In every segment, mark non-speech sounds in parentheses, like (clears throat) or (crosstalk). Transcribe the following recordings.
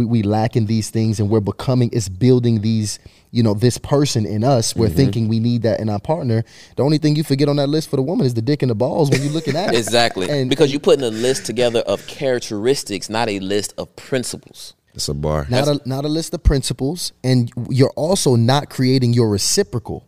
we, we lack in these things and we're becoming it's building these you know this person in us we're mm-hmm. thinking we need that in our partner the only thing you forget on that list for the woman is the dick and the balls when you're looking at it (laughs) Exactly. and because you're putting a list together of characteristics, not a list of principles. It's a bar. not a, not a list of principles and you're also not creating your reciprocal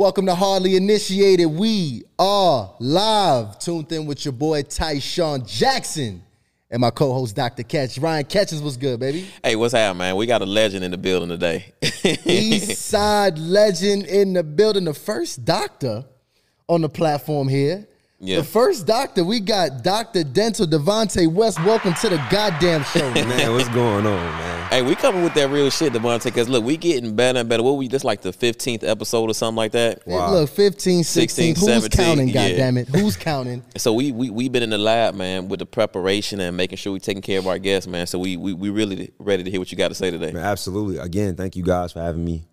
Welcome to Hardly Initiated. We are live. Tuned in with your boy Tyshawn Jackson and my co-host Dr. Catch. Ryan Catches was good, baby. Hey, what's happening, man? We got a legend in the building today. (laughs) East Side legend in the building. The first doctor on the platform here. Yeah. The first doctor, we got Dr. Dental Devonte West. Welcome to the goddamn show, man. (laughs) Man, what's going on, man? hey, we coming with that real shit, Devonte. Because look, we getting better and better. What we this like the fifteenth episode or something like that. Wow. Look, 15, 16. 16, Who's 17, counting, yeah. goddammit? Who's counting? (laughs) So we we we been in the lab, man, with the preparation and making sure we taking care of our guests, man. So we we we really ready to hear what you got to say today. Man, absolutely. Again, thank you guys for having me.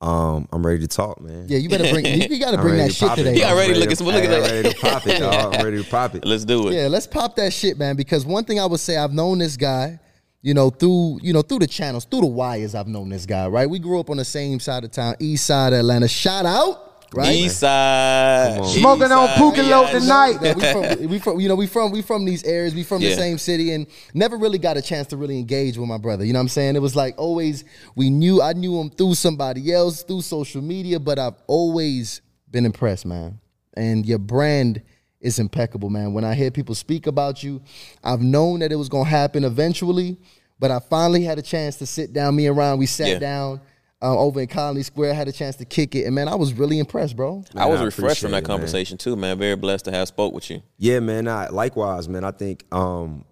Um, I'm ready to talk, man. Yeah, you better bring. You, you got to (laughs) bring that to shit pop it. today. Yeah, I'm ready to look to- at- look at hey, that. I'm ready to pop it, dog. I'm (laughs) ready to pop it. Let's do it. Yeah, let's pop that shit, man. Because one thing I would say, I've known this guy, you know, through you know through the channels, through the wires. I've known this guy, right? We grew up on the same side of town, east side of Atlanta. Shout out, right? East side, Come on. East Smoking on side, Pookie Low tonight. That we from, we from, you know, we from, we from these areas, we from the same city, and never really got a chance to really engage with my brother. You know what I'm saying? It was like always we knew I knew him through somebody else, through social media, but I've always been impressed, man. And your brand is impeccable, man. When I hear people speak about you, I've known that it was gonna happen eventually, but I finally had a chance to sit down. Me and Ryan, we sat Yeah. down. Uh, over in Colony Square, had a chance to kick it, and man, I was really impressed, bro. I was Man, I refreshed from that it, man. conversation too, man. Very blessed to have spoke with you. Yeah, man. I, likewise, man. I think um,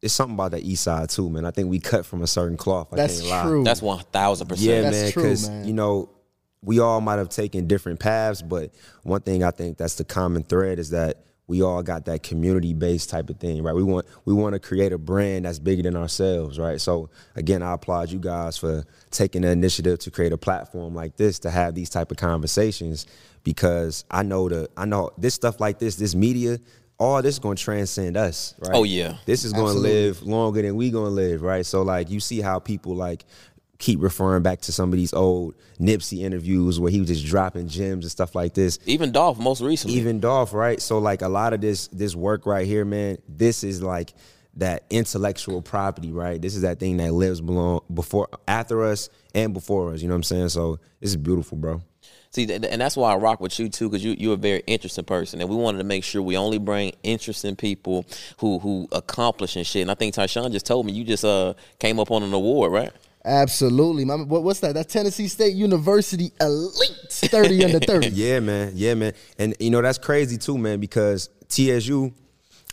it's something about the East Side too, man. I think we cut from a certain cloth. I That's can't lie. true. That's one thousand percent. Yeah. That's man. Because you know, we all might have taken different paths, but one thing I think that's the common thread is that we all got that community based type of thing, right? We want we want to create a brand that's bigger than ourselves, right? So again, I applaud you guys for taking the initiative to create a platform like this to have these type of conversations because I know the I know this stuff like this, this media. All this is going to transcend us, right? Oh, yeah. this is going to live longer than we gonna live, right? So like you see how people like keep referring back to some of these old Nipsey interviews where he was just dropping gems and stuff like this. Even Dolph, most recently. Even Dolph, right? So like a lot of this this work right here, man, this is like that intellectual property, right? This is that thing that lives belong before after us and before us. You know what I'm saying? So this is beautiful, bro. See, and that's why I rock with you too, because you you're a very interesting person, and we wanted to make sure we only bring interesting people who who accomplish and shit. And I think Tyshawn just told me you just uh came up on an award, right? Absolutely. My, what, what's that? That's Tennessee State University Elite 30 under 30. (laughs) Yeah, man. Yeah, man. And you know that's crazy too, man, because TSU,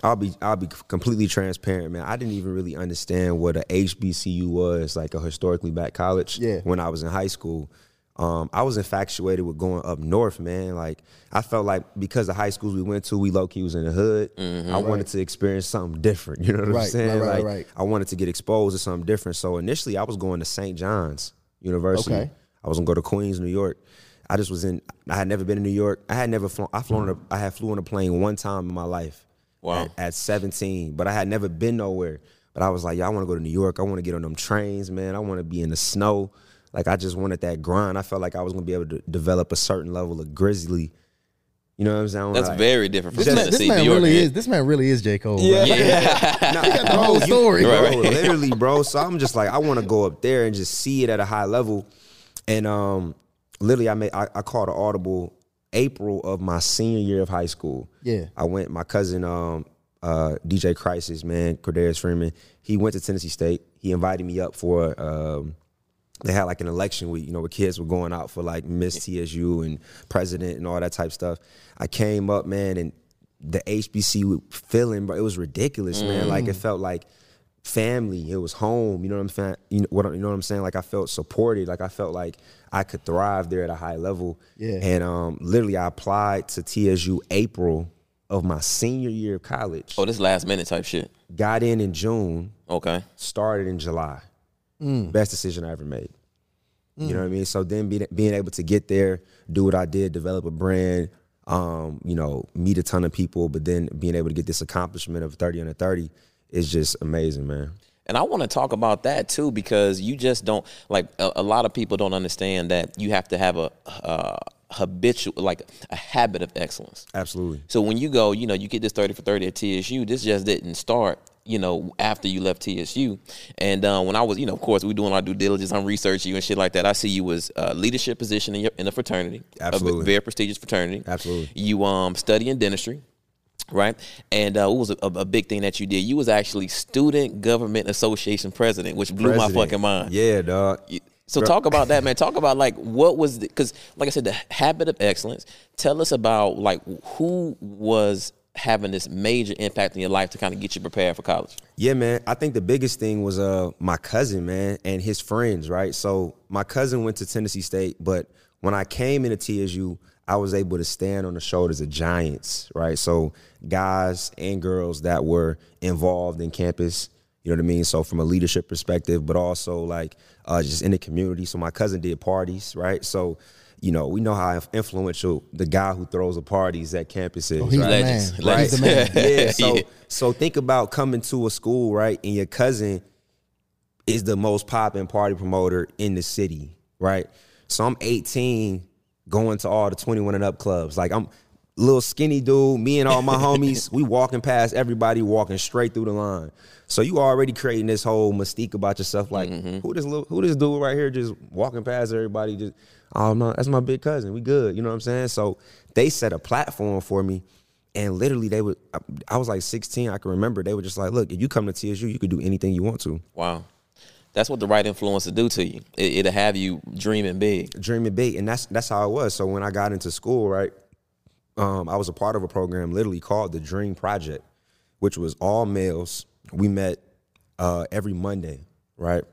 I'll be I'll be completely transparent, man. I didn't even really understand what a HBCU was, like a historically black college. Yeah. When I was in high school. Um, I was infatuated with going up north, man. Like I felt like because the high schools we went to, we low key was in the hood. I wanted to experience something different. (laughs) You know what I'm saying? right, right, like right. I wanted to get exposed to something different. So initially, I was going to St. John's University. Okay. I was gonna go to Queens, New York. I just was in. I had never been in New York. I had never flown. I flown. On a, I had flew on a plane one time in my life. Wow. At, at 17, but I had never been nowhere. But I was like, yeah, I want to go to New York. I want to get on them trains, man. I want to be in the snow. Like I just wanted that grind. I felt like I was gonna be able to develop a certain level of grizzly. You know what I'm saying? That's Like- very different from This man, this man New York. really man. is. This man really is J. Cole. Yeah, bro. yeah. (laughs) Nah, the whole story. bro. Right, right. Literally, bro. So I'm just like, I want to go up there and just see it at a high level. And um, literally, I made I, I called an audible April of my senior year of high school. Yeah. I went. My cousin, um, uh, DJ Crisis, man, Cordarius Freeman. He went to Tennessee State. He invited me up for. Um, they had like an election week, you know, where kids were going out for like Miss TSU and president and all that type stuff. I came up, man, and the HBC feeling, bro, it was ridiculous, man. Like it felt like family. It was home. You know what I'm saying? You know what, you know what I'm saying? Like I felt supported. Like I felt like I could thrive there at a high level. Yeah. And um, literally, I applied to TSU April of my senior year of college. Oh, this last minute type shit. Got in in June. Okay. Started in July. Best decision I ever made. You know what I mean? So then being, being able to get there, do what I did, develop a brand, um, you know, meet a ton of people, but then being able to get this accomplishment of 30 under 30 is just amazing, man. And I want to talk about that too because you just don't like a, a lot of people don't understand that you have to have a uh, habitual like a habit of excellence. Absolutely. So when you go, you know, you get this 30 for 30 at TSU, this just didn't start, you know, after you left TSU. And uh, when I was, you know, of course, we doing our due diligence, I'm researching you and shit like that. I see you as a leadership position in, your, in a fraternity, a Absolutely. very prestigious fraternity. Absolutely. You um study in dentistry. Right, and uh, what was a, a big thing that you did? You was actually student government association president, which blew my fucking mind. Yeah, dog. So talk about that, man. Talk about like what was because, like I said, the habit of excellence. Tell us about like who was having this major impact in your life to kind of get you prepared for college. Yeah, man. I think the biggest thing was uh my cousin, man, and his friends, right? So my cousin went to Tennessee State, but when I came into TSU, I was able to stand on the shoulders of giants, right? So guys and girls that were involved in campus, you know what I mean? So from a leadership perspective, but also like uh, just in the community. So my cousin did parties, right? So you know, we know how influential the guy who throws the parties at campus is. Oh, he's right? the Legends. man. Legends. He's the man. (laughs) yeah. (laughs) So Yeah. so think about coming to a school, right? And your cousin is the most popping party promoter in the city, right? So I'm 18 going to all the 21 and up clubs. Like I'm little skinny dude, me and all my (laughs) homies, we walking past everybody walking straight through the line. So you already creating this whole mystique about yourself, like mm-hmm. who this little, who this dude right here just walking past everybody, just oh no, that's my big cousin. We good, you know what I'm saying? So they set a platform for me, and literally they would. I, I was like 16, I can remember they were just like, look, if you come to TSU, you could do anything you want to. Wow, that's what the right influence will do to you. It, it'll have you dreaming big. dreaming big, and that's that's how it was. So when I got into school, right, um, I was a part of a program literally called the Dream Project, which was all males. We met uh, every Monday, right?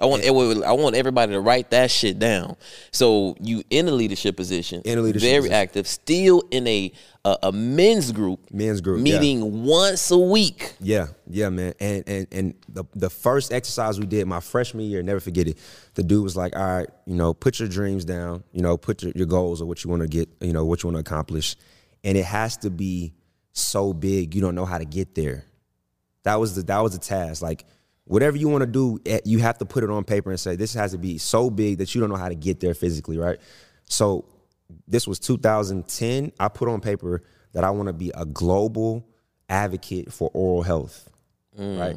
I want it would- I want everybody to write that shit down. So you in a leadership position, In a leadership very position. active, still in a a, a men's group, Men's group, yeah. meeting once a week. Yeah, yeah, man. And and and the the first exercise we did my freshman year, never forget it. The dude was like, "All right, you know, put your dreams down. You know, put your, your goals or what you want to get. You know, what you want to accomplish, and it has to be so big you don't know how to get there." That was the that was the task. Like whatever you want to do, eh, you have to put it on paper and say this has to be so big that you don't know how to get there physically, right? So this was 2010. I put on paper that I want to be a global advocate for oral health, right?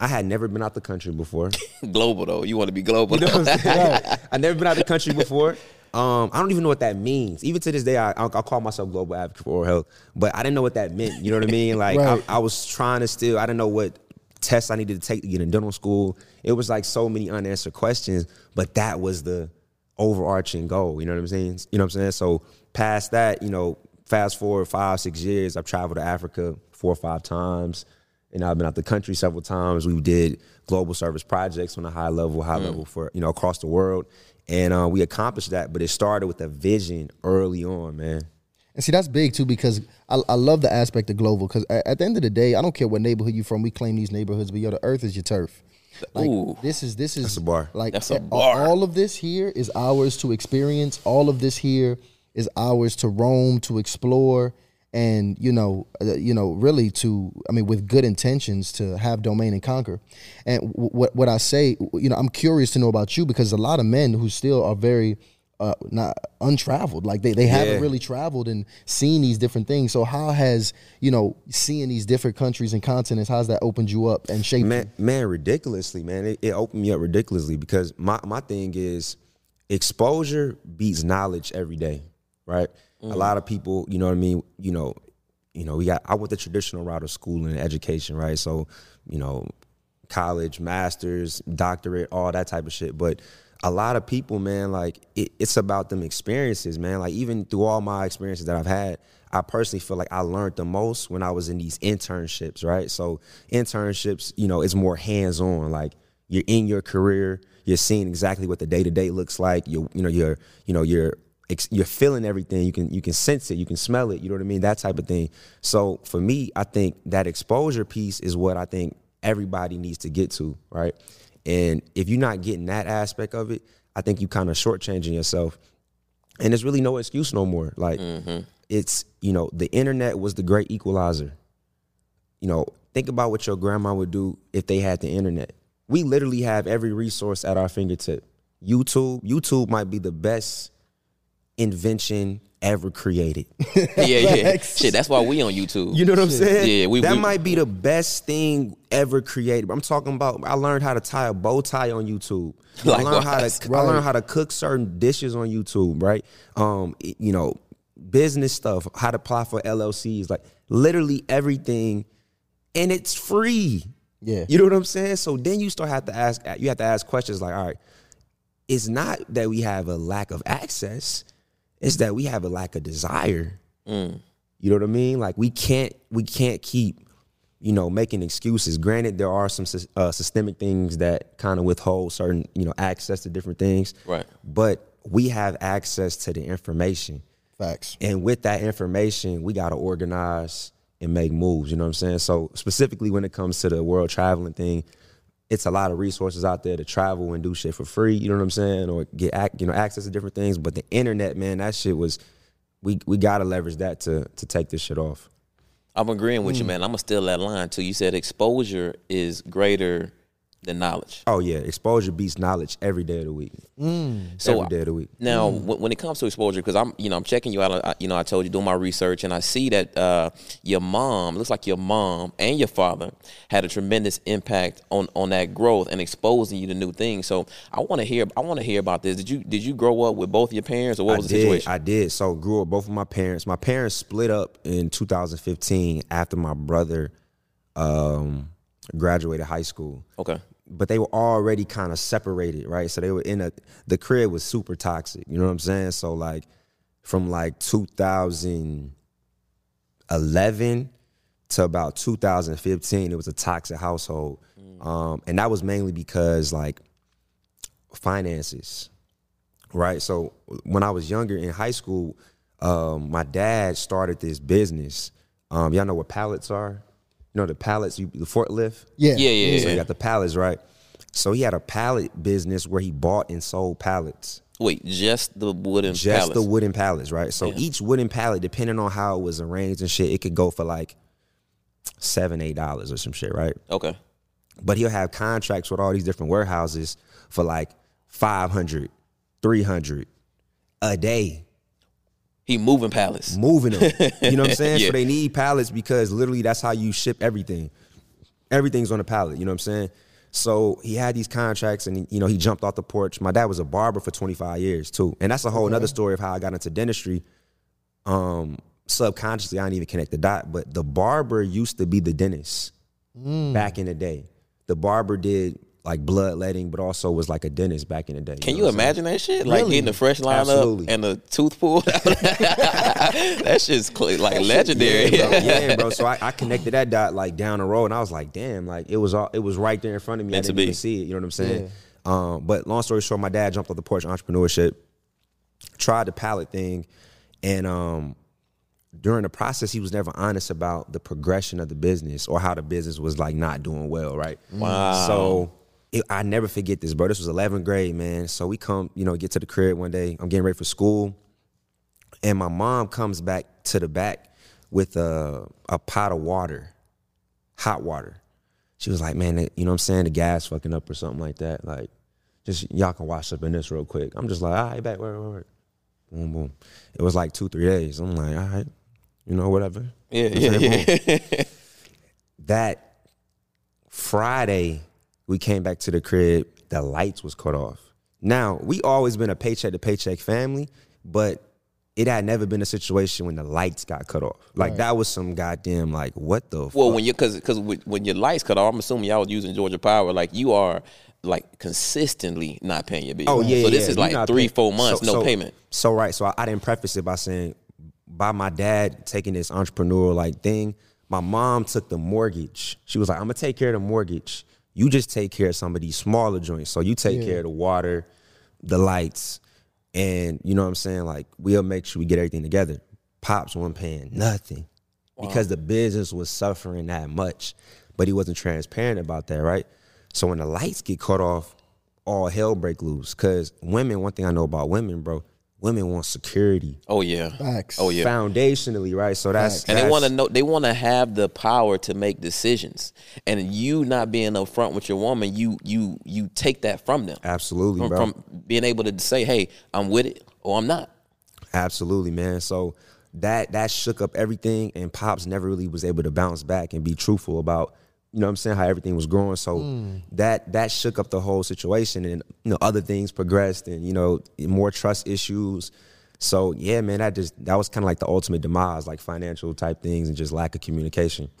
I had never been out the country before. (laughs) global though, you want to be global. You know what I'm saying? (laughs) I never been out the country before. Um, I don't even know what that means. Even to this day, I, I, I call myself global advocate for oral health, but I didn't know what that meant. You know what I mean? Like Right. I, I was trying to still. I didn't know what tests I needed to take to get in dental school. It was like so many unanswered questions, but that was the overarching goal. You know what I'm saying? You know what I'm saying? So past that, you know, fast forward five, six years, I've traveled to Africa four or five times. And I've been out the country several times. We did global service projects on a high level, high level for you know across the world, and uh, we accomplished that. But it started with a vision early on, man. And see, that's big too because I, I love the aspect of global because at, at the end of the day, I don't care what neighborhood you're from. We claim these neighborhoods, but yo, the earth is your turf. Like, Ooh. this is this is That's a bar. Like That's a a- bar. all of this here is ours to experience. All of this here is ours to roam, to explore, and you know, uh, you know, really to I mean, with good intentions to have domain and conquer. And what what I say, you know, I'm curious to know about you because a lot of men who still are very uh, not untraveled. Like they, they haven't really traveled and seen these different things. So how has you know seeing these different countries and continents? How's that opened you up and shaped you? Man, man, ridiculously, man. It, it opened me up ridiculously because my, my thing is exposure beats knowledge every day, right? A lot of people, you know what I mean, you know, you know, we got I went the traditional route of school and education, right? So, you know, college, masters, doctorate, all that type of shit. But a lot of people, man, like it, it's about them experiences, man. Like even through all my experiences that I've had, I personally feel like I learned the most when I was in these internships, right? So internships, you know, it's more hands on. Like you're in your career, you're seeing exactly what the day to day looks like. You you know you're you know you're you're feeling everything. You can you can sense it, you can smell it. You know what I mean? That type of thing. So for me, I think that exposure piece is what I think everybody needs to get to, right? And if you're not getting that aspect of it, I think you kind of shortchanging yourself. And there's really no excuse no more. Like mm-hmm. it's you know the internet was the great equalizer. You know, think about what your grandma would do if they had the internet. We literally have every resource at our fingertip. YouTube, YouTube might be the best invention ever created. (laughs) Yeah, yeah. Shit, that's why we on YouTube. You know what I'm saying? Yeah, we- that we- might be the best thing ever created. I'm talking about. I learned how to tie a bow tie on YouTube. I learned how Likewise. to. I learned how to cook certain dishes on YouTube. Right. Um. You know, business stuff. How to apply for LLCs. Like literally everything, and it's free. Yeah. You know what I'm saying? So then you start have to ask. You have to ask questions like, all right, it's not that we have a lack of access. It's that we have a lack of desire. You know what I mean? Like we can't we can't keep you know making excuses. Granted, there are some uh, systemic things that kind of withhold certain you know access to different things. Right. But we have access to the information, Facts. and with that information, we got to organize and make moves. You know what I'm saying? So specifically when it comes to the world traveling thing. It's a lot of resources out there to travel and do shit for free. You know what I'm saying, or get ac- you know access to different things. But the internet, man, that shit was we we gotta leverage that to to take this shit off. I'm agreeing Mm. with you, man. I'm gonna steal that line too. You said exposure is greater than knowledge. Oh yeah, exposure beats knowledge every day of the week. So every day of the week. Now, when, when it comes to exposure, because I'm, you know, I'm checking you out. I, you know, I told you doing my research, and I see that uh, your mom looks like your mom and your father had a tremendous impact on on that growth and exposing you to new things. So I want to hear. I want to hear about this. Did you did you grow up with both your parents, or what was I the did. situation? I did. So grew up both of my parents. My parents split up in 2015 after my brother um, graduated high school. okay. But they were already kind of separated, right? So they were in a the crib was super toxic. You know what I'm saying? So like from like 2011 to about 2015, it was a toxic household. Um, and that was mainly because like finances right? So when I was younger in high school, um, my dad started this business. Um, y'all know what pallets are? You know the pallets, you, the forklift. Yeah. Yeah, yeah, So yeah. you got the pallets, right? So he had a pallet business where he bought and sold pallets, Wait, just the wooden just pallets. the wooden pallets, right? So each wooden pallet, depending on how it was arranged and shit, it could go for like seven, eight dollars or some shit, right? okay. but he'll have contracts with all these different warehouses for like 500 300 a day He moving pallets. moving them you know what i'm (laughs) saying? Yeah. so they need pallets because literally that's how you ship everything. Everything's on a pallet you know what i'm saying? So he had these contracts and you know he jumped off the porch. My dad was a barber for 25 years too. And that's a whole another story of how i got into dentistry. Um subconsciously i didn't even connect the dot but the barber used to be the dentist back in the day. The barber did like bloodletting but also was like a dentist back in the day Can you what saying? imagine that shit? Like Really? getting the fresh line Absolutely. up and the tooth pulled (laughs) that shit's cl- like legendary. Yeah, bro. (laughs) Yeah, bro. So I, I connected that dot like down the road, and I was like, damn, like it was all it was right there in front of me. Meant I to didn't be. even see it. You know what I'm saying? Um, but long story short, my dad jumped off the porch, entrepreneurship, tried the pallet thing, and um, during the process, he was never honest about the progression of the business or how the business was like not doing well, right? Wow. So it, I never forget this, bro. This was 11th grade, man. So we come, you know, get to the crib one day. I'm getting ready for school, and my mom comes back to the back with a a pot of water, hot water. She was like, "Man, you know what I'm saying? The gas fucking up or something like that. Like, just y'all can wash up in this real quick." I'm just like, "All right, back, wait, wait." Boom, boom. It was like two, three days. I'm like, "All right, you know, whatever." yeah, You know yeah, yeah. (laughs) that Friday, we came back to the crib, the lights was cut off. Now, we always been a paycheck to paycheck family, but it had never been a situation when the lights got cut off. Like that was some goddamn like what the well, fuck? when you because because when your lights cut off, I'm assuming y'all was using Georgia Power. Like you are like consistently not paying your bills. Oh yeah, So this yeah. is like three, paying- four months so- no so- payment. So right, so I, I didn't preface it by saying by my dad taking this entrepreneurial like thing, my mom took the mortgage. She was like, I'm gonna take care of the mortgage. You just take care of some of these smaller joints. So you take care of the water, the lights, and you know what I'm saying? Like, we'll make sure we get everything together. Pops wasn't paying nothing because the business was suffering that much, but he wasn't transparent about that, right? So when the lights get cut off, all hell break loose. Cause women, one thing I know about women, bro, women want security. Oh yeah. Facts. Oh yeah. Foundationally, right? So that's and they want to know they want to have the power to make decisions and you not being upfront with your woman you you you take that from them absolutely, from, bro. from being able to say hey i'm with it or i'm not Absolutely, man. So that that shook up everything, and Pops never really was able to bounce back and be truthful about, you know, what I'm saying how everything was growing. So mm. that that shook up the whole situation, and you know, other things progressed, and you know, more trust issues. So yeah, man, that just that was kind of like the ultimate demise, like financial type things, and just lack of communication. (clears throat)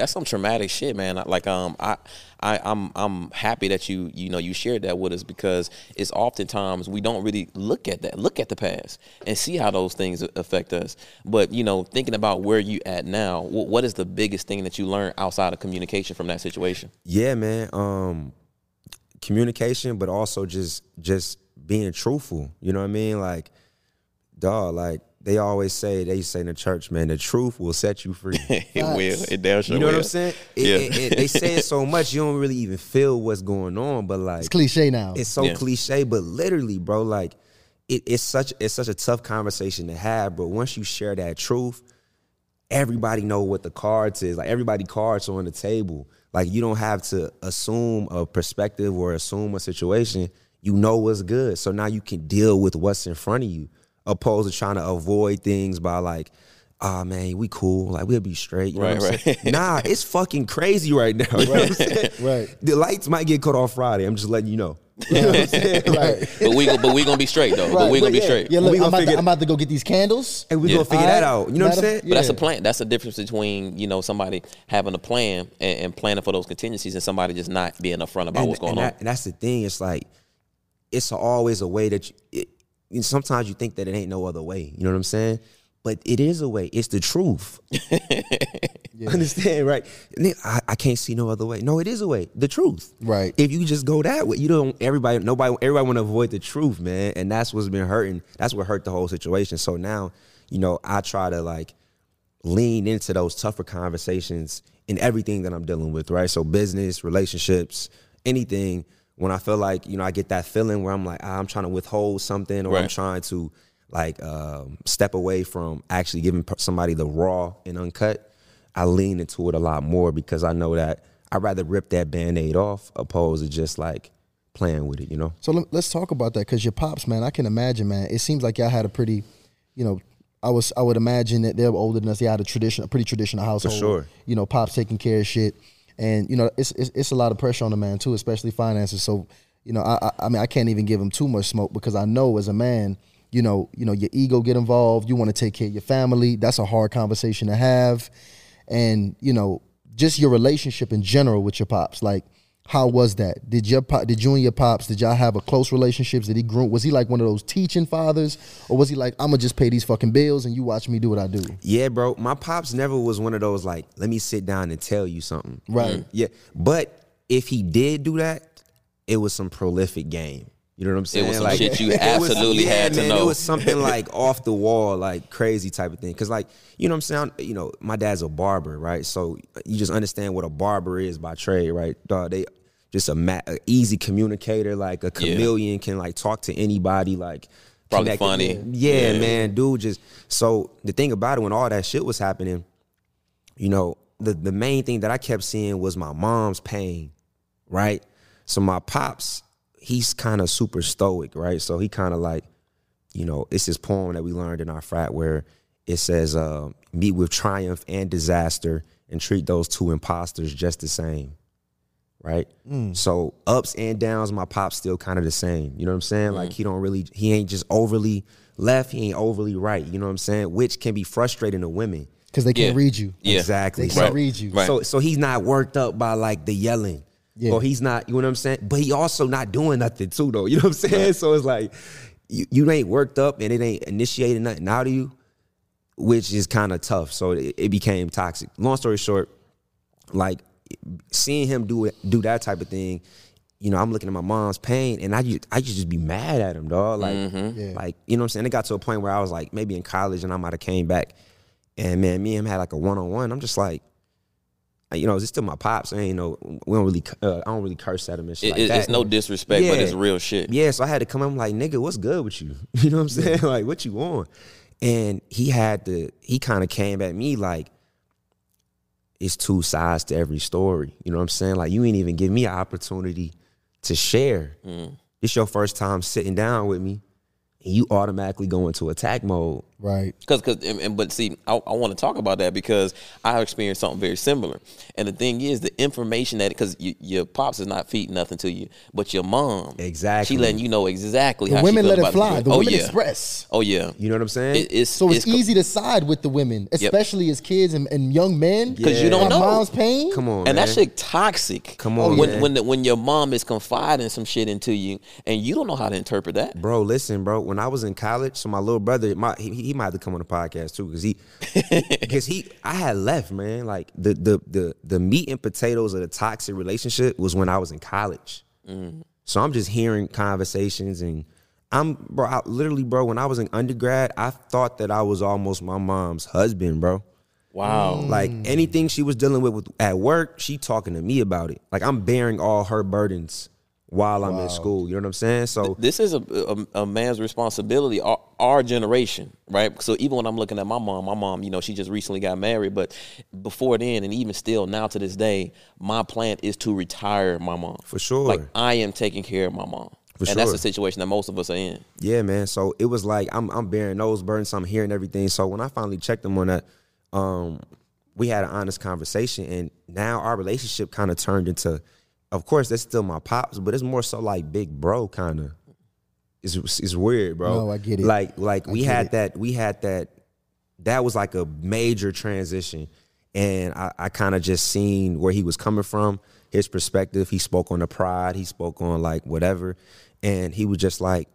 that's some traumatic shit, man. Like, um, I, I, I'm, I'm happy that you, you know, you shared that with us because it's oftentimes we don't really look at that, look at the past and see how those things affect us. But you know, thinking about where you at now, wh- what is the biggest thing that you learned outside of communication from that situation? Yeah, man. Um, communication, but also just just being truthful. You know what I mean? Like, dog. Like they always say, they say in the church, man, the truth will set you free. (laughs) it will. It damn sure You know what. I'm saying? It, Yeah. it- it- they say it so much you don't really even feel what's going on, but like It's cliche now. it's so Yeah. cliche, but literally, bro, like it, it's such it's such a tough conversation to have. But once you share that truth, everybody know what the cards is. Like everybody cards are on the table. Like you don't have to assume a perspective or assume a situation. You know what's good. So now you can deal with what's in front of you, opposed to trying to avoid things by like, ah man, we cool. Like we'll be straight. You know Right, what I'm right. saying? Nah, (laughs) it's fucking crazy right now. You know what I'm? Right. The lights might get cut off Friday. I'm just letting you know. (laughs) You know what I'm saying? Right. (laughs) But we, go, but we gonna be straight though. But Right, we gonna but be straight. Yeah, look, We I'm about, to, I'm about to go get these candles. and we Yeah. gonna figure that out. You know what I'm saying? But that's a plan. That's the difference between you know somebody having a plan and, and planning for those contingencies, and somebody just not being upfront about and, what's going and on. that- and that's the thing. It's like it's always a way that you, it, and sometimes you think that it ain't no other way. You know what I'm saying? But it is a way. It's the truth. (laughs) (laughs) Understand, right? I, I can't see no other way. No, it is a way. The truth. Right. If you just go that way, you don't. Everybody, nobody, everybody want to avoid the truth, man. And that's what's been hurting. That's what hurt the whole situation. So now, you know, I try to like lean into those tougher conversations in everything that I'm dealing with, right? So business, relationships, anything. When I feel like, you know, I get that feeling where I'm like, ah, I'm trying to withhold something or I'm trying to like um, step away from actually giving somebody the raw and uncut, I lean into it a lot more because I know that I'd rather rip that band-aid off opposed to just like playing with it, you know? So let, us talk about that because your pops, man, I can imagine, man. It seems like y'all had a pretty, you know, I was I would imagine that they're older than us. They had a tradition, a pretty traditional household. sure. You know, pops taking care of shit, and you know, it's it's, it's a lot of pressure on a man too, especially finances. So, you know, I, I mean, I can't even give him too much smoke because I know as a man, you know, you know, your ego get involved. You want to take care of your family. That's a hard conversation to have, and you know, just your relationship in general with your pops, like. How was that? Did your pop, did you and your pops did y'all have a close relationships? Did he grow? Was he like one of those teaching fathers, or was he like I'm gonna just pay these fucking bills and you watch me do what I do? Yeah, bro. My pops never was one of those like, let me sit down and tell you something. Right. Mm. Yeah. But if he did do that, it was some prolific game. You know what I'm saying? It was some shit you it was- absolutely yeah, had to man, know. It was something (laughs) like off the wall, like crazy type of thing. Cause like, you know what I'm saying? You know, my dad's a barber, right? So you just understand what a barber is by trade, right? Dog, they just a, ma- easy communicator, like a Yeah. chameleon can like talk to anybody, like Probably funny. Yeah, Yeah. man, dude. Just so the thing about it when all that shit was happening, you know, the the main thing that I kept seeing was my mom's pain, right? So my pops, he's kind of super stoic, right? So he kind of like, you know, it's this poem that we learned in our frat where it says, uh, meet with triumph and disaster and treat those two imposters just the same. Right? Mm. So ups and downs, my pop's still kind of the same. You know what I'm saying? Like he don't really he ain't just overly left, he ain't overly right. You know what I'm saying? Which can be frustrating to women. Because they can't Yeah. read you. Yeah. Exactly. They can't Right. read you. Right. So so he's not worked up by like the yelling. Yeah. Or he's not, you know what I'm saying? But he also not doing nothing too though. (laughs) You know what I'm saying? So it's like you, you ain't worked up and it ain't initiating nothing out of you. which is kind of tough. So it, it became toxic. Long story short, like seeing him do it, do that type of thing. You know, I'm looking at my mom's pain, and I used, I used to just be mad at him, dog. Like, Yeah. like you know what I'm saying. It got to a point where I was like, maybe in college, and I might have came back, and man, me and him had like a one on one. I'm just like, you know, it's still my pops. I ain't no, we don't really, uh, I don't really curse at him and shit It- like it- that. it's no disrespect, but it's real shit. Yeah, so I had to come up I'm like, nigga, what's good with you? (laughs) You know what I'm saying? (laughs) Like, what you want? And he had to, he kind of came at me like, it's two sides to every story. You know what I'm saying? Like, you ain't even give me an opportunity to share. Mm. It's your first time sitting down with me, and you automatically go into attack mode. Right. Cause, cause, and, and- but see, I, I want to talk about that because I have experienced something very similar. And the thing is, the information that, because you, your pops is not feeding nothing to you, but your mom, Exactly. she letting you know exactly The how women she let it fly. shit. The oh women yeah, express. oh yeah. You know what I'm saying? It- it's So it's, co- easy to side with the women, especially as kids and, and young men. 'Cause you don't Got know. mom's pain. Come on, and man. that shit toxic. Come on, when man. when the, when your mom is confiding some shit into you, and you don't know how to interpret that. Bro, listen, bro. When I was in college, so my little brother, my he, he might have to come on the podcast too, because he, (laughs) because he, I had left, man. Like the the the the meat and potatoes of the toxic relationship was when I was in college. Mm. So I'm just hearing conversations, and I'm, bro. I, literally, bro. When I was in undergrad, I thought that I was almost my mom's husband, bro. Wow. Mm. Like anything she was dealing with, with at work, she talking to me about it. Like I'm bearing all her burdens while I'm in school. You know what I'm saying? So this is a, a, a man's responsibility our, our generation right so even when i'm looking at my mom my mom you know she just recently got married but before then and even still now to this day my plan is to retire my mom For sure. like i am taking care of my mom For and that's the situation that most of us are in Yeah, man. So it was like I'm I'm bearing those burdens. I'm hearing everything. So when I finally checked them on that, um, we had an honest conversation, and now our relationship kind of turned into. Of course, that's still my pops, but it's more so like big bro kind of. It's it's weird, bro. No, I get it. Like like we had it. that we had that. That was like a major transition, and I, I kind of just seen where he was coming from, his perspective. He spoke on the pride. He spoke on like whatever, and he was just like,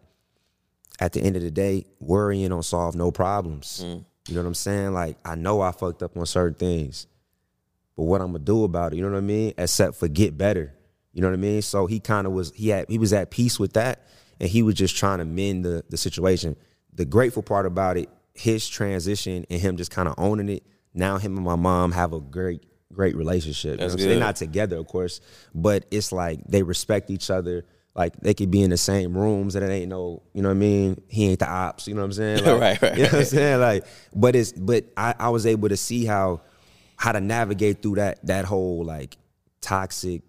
at the end of the day, worrying don't solve no problems. Mm. You know what I'm saying? Like, I know I fucked up on certain things, but what I'm gonna do about it, you know what I mean? Except for get better. You know what I mean? So he kind of was he had he was at peace with that, and he was just trying to mend the the situation. The grateful part about it, his transition and him just kind of owning it. Now him and my mom have a great great relationship. You know That's what I'm saying? They're not together, of course, but it's like they respect each other. Like they could be in the same rooms and it ain't no, you know what I mean? He ain't the ops, you know what I'm saying? (laughs) Like, Right, right, You know what I'm saying? Like, but it's but I, I was able to see how how to navigate through that that whole like toxic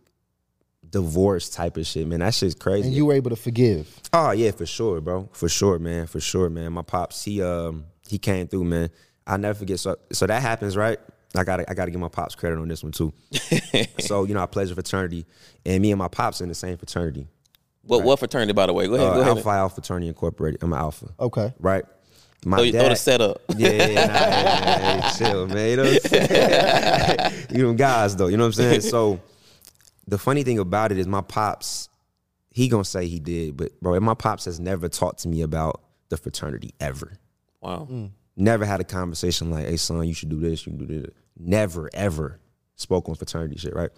divorce type of shit, man. That shit's crazy. And you were able to forgive. Oh yeah, for sure, bro. For sure, man. For sure, man. My pops, he um he came through, man. I'll never forget. So so that happens, right? I gotta I gotta give my pops credit on this one too. (laughs) so, you know, I pledge a fraternity and me and my pops in the same fraternity. what what fraternity by the way go ahead Uh, go ahead Alpha Alpha Fraternity Incorporated. I'm an alpha. Okay. Right? My throw, you- throw the setup yeah, yeah, nah, hey, hey, chill, man. You know what I'm saying? (laughs) you them guys though, you know what I'm saying? So the funny thing about it is my pops, he gonna say he did, but bro, my pops has never talked to me about the fraternity ever. wow hmm. Never had a conversation like, hey son, you should do this, you can do this. Never, ever spoke on fraternity shit, right?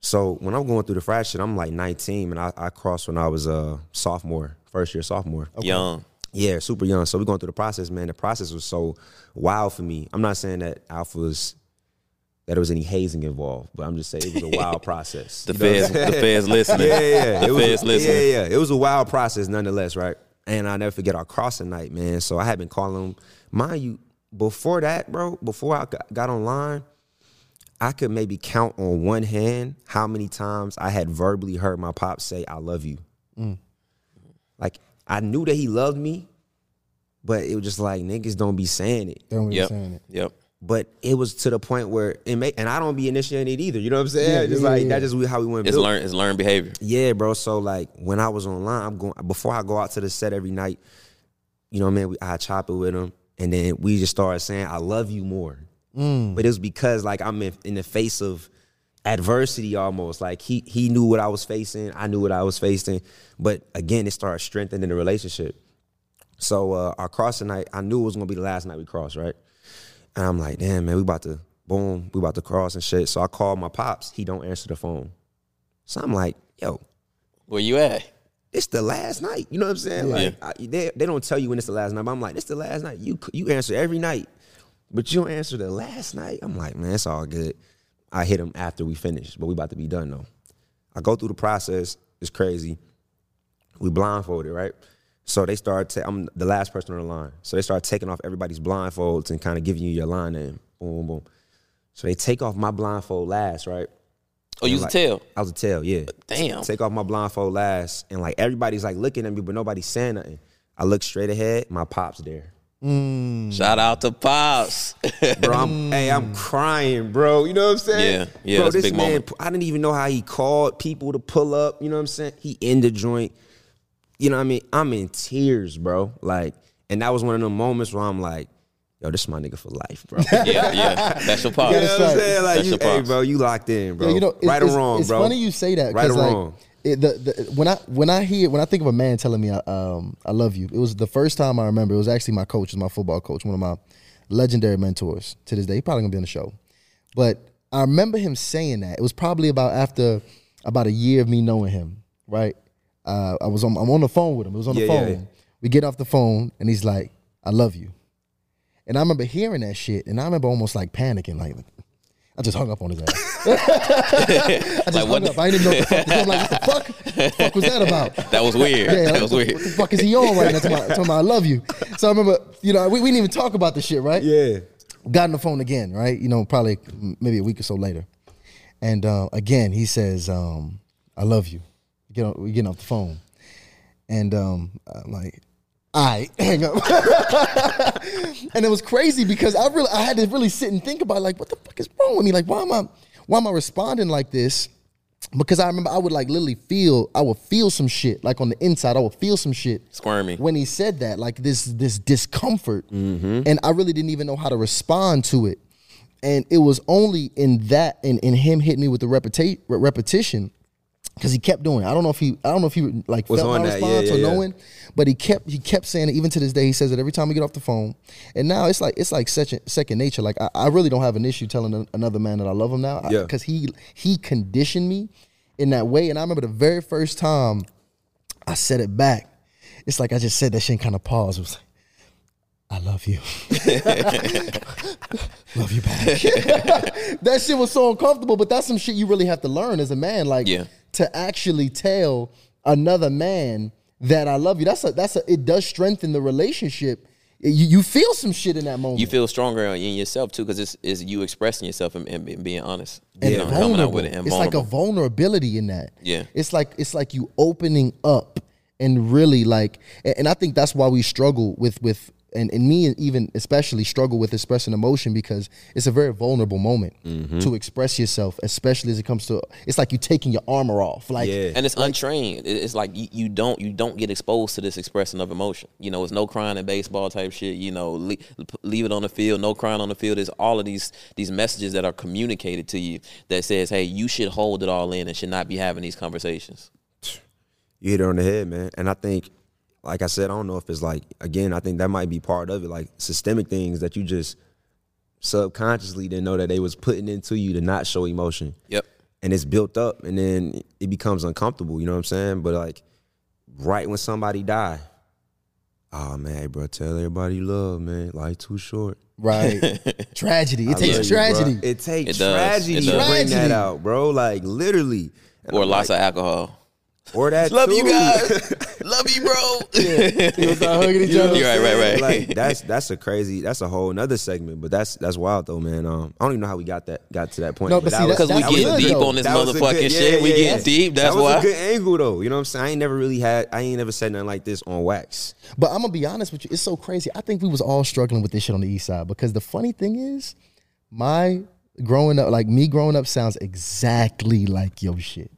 So when I'm going through the frat shit, I'm like 19, and I, I crossed when I was a sophomore, first year sophomore. young Yeah, super young. So we're going through the process, man. The process was so wild for me. I'm not saying that Alpha was that there was any hazing involved, but I'm just saying it was a (laughs) wild process. the You know what I'm feds the feds listening yeah, yeah, yeah. the It was feds a, listening yeah, yeah. It was a wild process nonetheless, right? And I never forget our crossing night, man. So I had been calling him, mind you, before that, bro, before I got- got online, I could maybe count on one hand how many times I had verbally heard my pop say, I love you. Mm. Like I knew that he loved me, but it was just like niggas don't be saying it. Don't be yep saying it. yep But it was to the point where it may, and I don't be initiating it either. You know what I'm saying? Yeah, just yeah, like yeah, that's just how we went. it's learned it's learned behavior Yeah, bro. So like when I was online, I'm going before I go out to the set every night. You know, man, we, I chop it with him, and then we just started saying, "I love you more." But it was because like I'm in, in the face of adversity almost. Like he he knew what I was facing, I knew what I was facing. But again, it started strengthening the relationship. So uh, our crossing night, I knew it was gonna be the last night we crossed, right? And I'm like, damn man, we about to boom, we about to cross and shit. So I called my pops. He don't answer the phone. So I'm like, yo, Where you at? it's the last night. You know what I'm saying? Like I, they they don't tell you when it's the last night. But I'm like, it's the last night. You you answer every night, but you don't answer the last night. I'm like, man, it's all good. I hit him after we finish, but we about to be done though. I go through the process. It's crazy. We blindfolded, right? So they start. Ta- I'm the last person on the line. So they start taking off everybody's blindfolds and kind of giving you your line name. Boom, boom, boom. So they take off my blindfold last, right? Oh, you was a Like- tail. I was a tail, yeah. Uh, damn. Take off my blindfold last, and like everybody's like looking at me, but nobody's saying nothing. I look straight ahead, my pop's there. Mm. Shout out to Pops. (laughs) Bro, I'm, hey, I'm crying, bro. You know what I'm saying? Yeah, yeah, Bro, that's a this big man, moment. I didn't even know how he called people to pull up. You know what I'm saying? He in the joint. You know what I mean? I'm in tears, bro. Like, and that was one of the moments where I'm like, yo, this is my nigga for life, bro. (laughs) yeah, yeah. That's your Pops. You know what I'm saying? Like, That's you, your hey, bro, you locked in, bro. Yeah, you know, it- right it's, or wrong, it's bro. It's funny you say that. Right 'cause, or like, wrong. It, the, the, when I when I hear when I think of a man telling me I, um, I love you, it was the first time I remember. It was actually my coach, was my football coach, one of my legendary mentors to this day. He probably gonna be on the show, but I remember him saying that. It was probably about after about a year of me knowing him. Right, uh, I was on I'm on the phone with him. It was on the Yeah, yeah, phone. yeah. We get off the phone and he's like, "I love you," and I remember hearing that shit, and I remember almost like panicking, like. I just hung up on his ass. (laughs) I just Like, what hung the- up. I didn't even know what the fuck. I'm like, what the fuck? The fuck was that about? (laughs) That was weird. Yeah, that like, was what, weird. what the fuck is he on right now? Talking about, talking about I love you. So I remember, you know, we, we didn't even talk about the shit, right? Yeah. Got on the phone again, right? You know, probably maybe a week or so later. And uh, again, he says, um, I love you. Get on, we getting off the phone. And um, I'm like, all right, (laughs) hang up. (laughs) and it was crazy because I really I had to really sit and think about like what the fuck is wrong with me? Like why am I why am I responding like this? Because I remember I would like literally feel I would feel some shit like on the inside I would feel some shit Squirmy. when he said that like this this discomfort and I really didn't even know how to respond to it and it was only in that in, in him hitting me with the repeti- repetition because he kept doing it. I don't know if he I don't know if he like Was felt on my that, response yeah, or yeah. knowing, but he kept he kept saying it even to this day. He says it every time we get off the phone, and now it's like it's like such second nature. Like I, I really don't have an issue telling another man that I love him now, Yeah. because he he conditioned me in that way. And I remember the very first time I said it back, it's like I just said that shit and kind of paused. It was like, I love you. (laughs) (laughs) love you back. (laughs) that shit was so uncomfortable, but that's some shit you really have to learn as a man. Like Yeah. To actually tell another man that I love you. That's a that's a it does strengthen the relationship. You, you feel some shit in that moment. You feel stronger in yourself too, because it's, it's you expressing yourself and, and being honest. and you know, coming out vulnerable. with it and it's like a vulnerability in that. Yeah. It's like it's like you opening up and really like and, and I think that's why we struggle with with and, and me even especially struggle with expressing emotion because it's a very vulnerable moment Mm-hmm. to express yourself, especially as it comes to it's like you taking your armor off. Like Yeah. and it's untrained. It's like you, you don't you don't get exposed to this expressing of emotion. You know, it's no crying in baseball type shit. You know, leave, leave it on the field. No crying on the field. There's all of these these messages that are communicated to you that says, hey, you should hold it all in and should not be having these conversations. You hit it on the head, man. And I think, like I said, I don't know if it's like again, I think that might be part of it, like systemic things that you just subconsciously didn't know that they was putting into you to not show emotion. Yep. And it's built up and then it becomes uncomfortable, you know what I'm saying? But like right when somebody die, oh man, hey, bro, tell everybody you love, man. Life too short. right. (laughs) tragedy. It I takes tragedy. bro. It takes It tragedy It to does. bring that out, bro. Like literally. And Or I'm lots like, of alcohol. or that (laughs) Love you guys. (laughs) Love you, bro. (laughs) People start hugging each (laughs) You other. You're right, right, right. Like that's that's a crazy. That's a whole another segment. But that's that's wild though, man. Um, I don't even know how we got that got to that point. No, but that see, was- Because we That get deep though. on this that motherfucking good- shit. yeah, we get yeah. deep. That's that was why. a good angle though. You know what I'm saying? I ain't never really had. I ain't never said nothing like this on wax. But I'm gonna be honest with you, it's so crazy. I think we was all struggling with this shit on the east side because the funny thing is, my growing up, like me growing up, sounds exactly like your shit.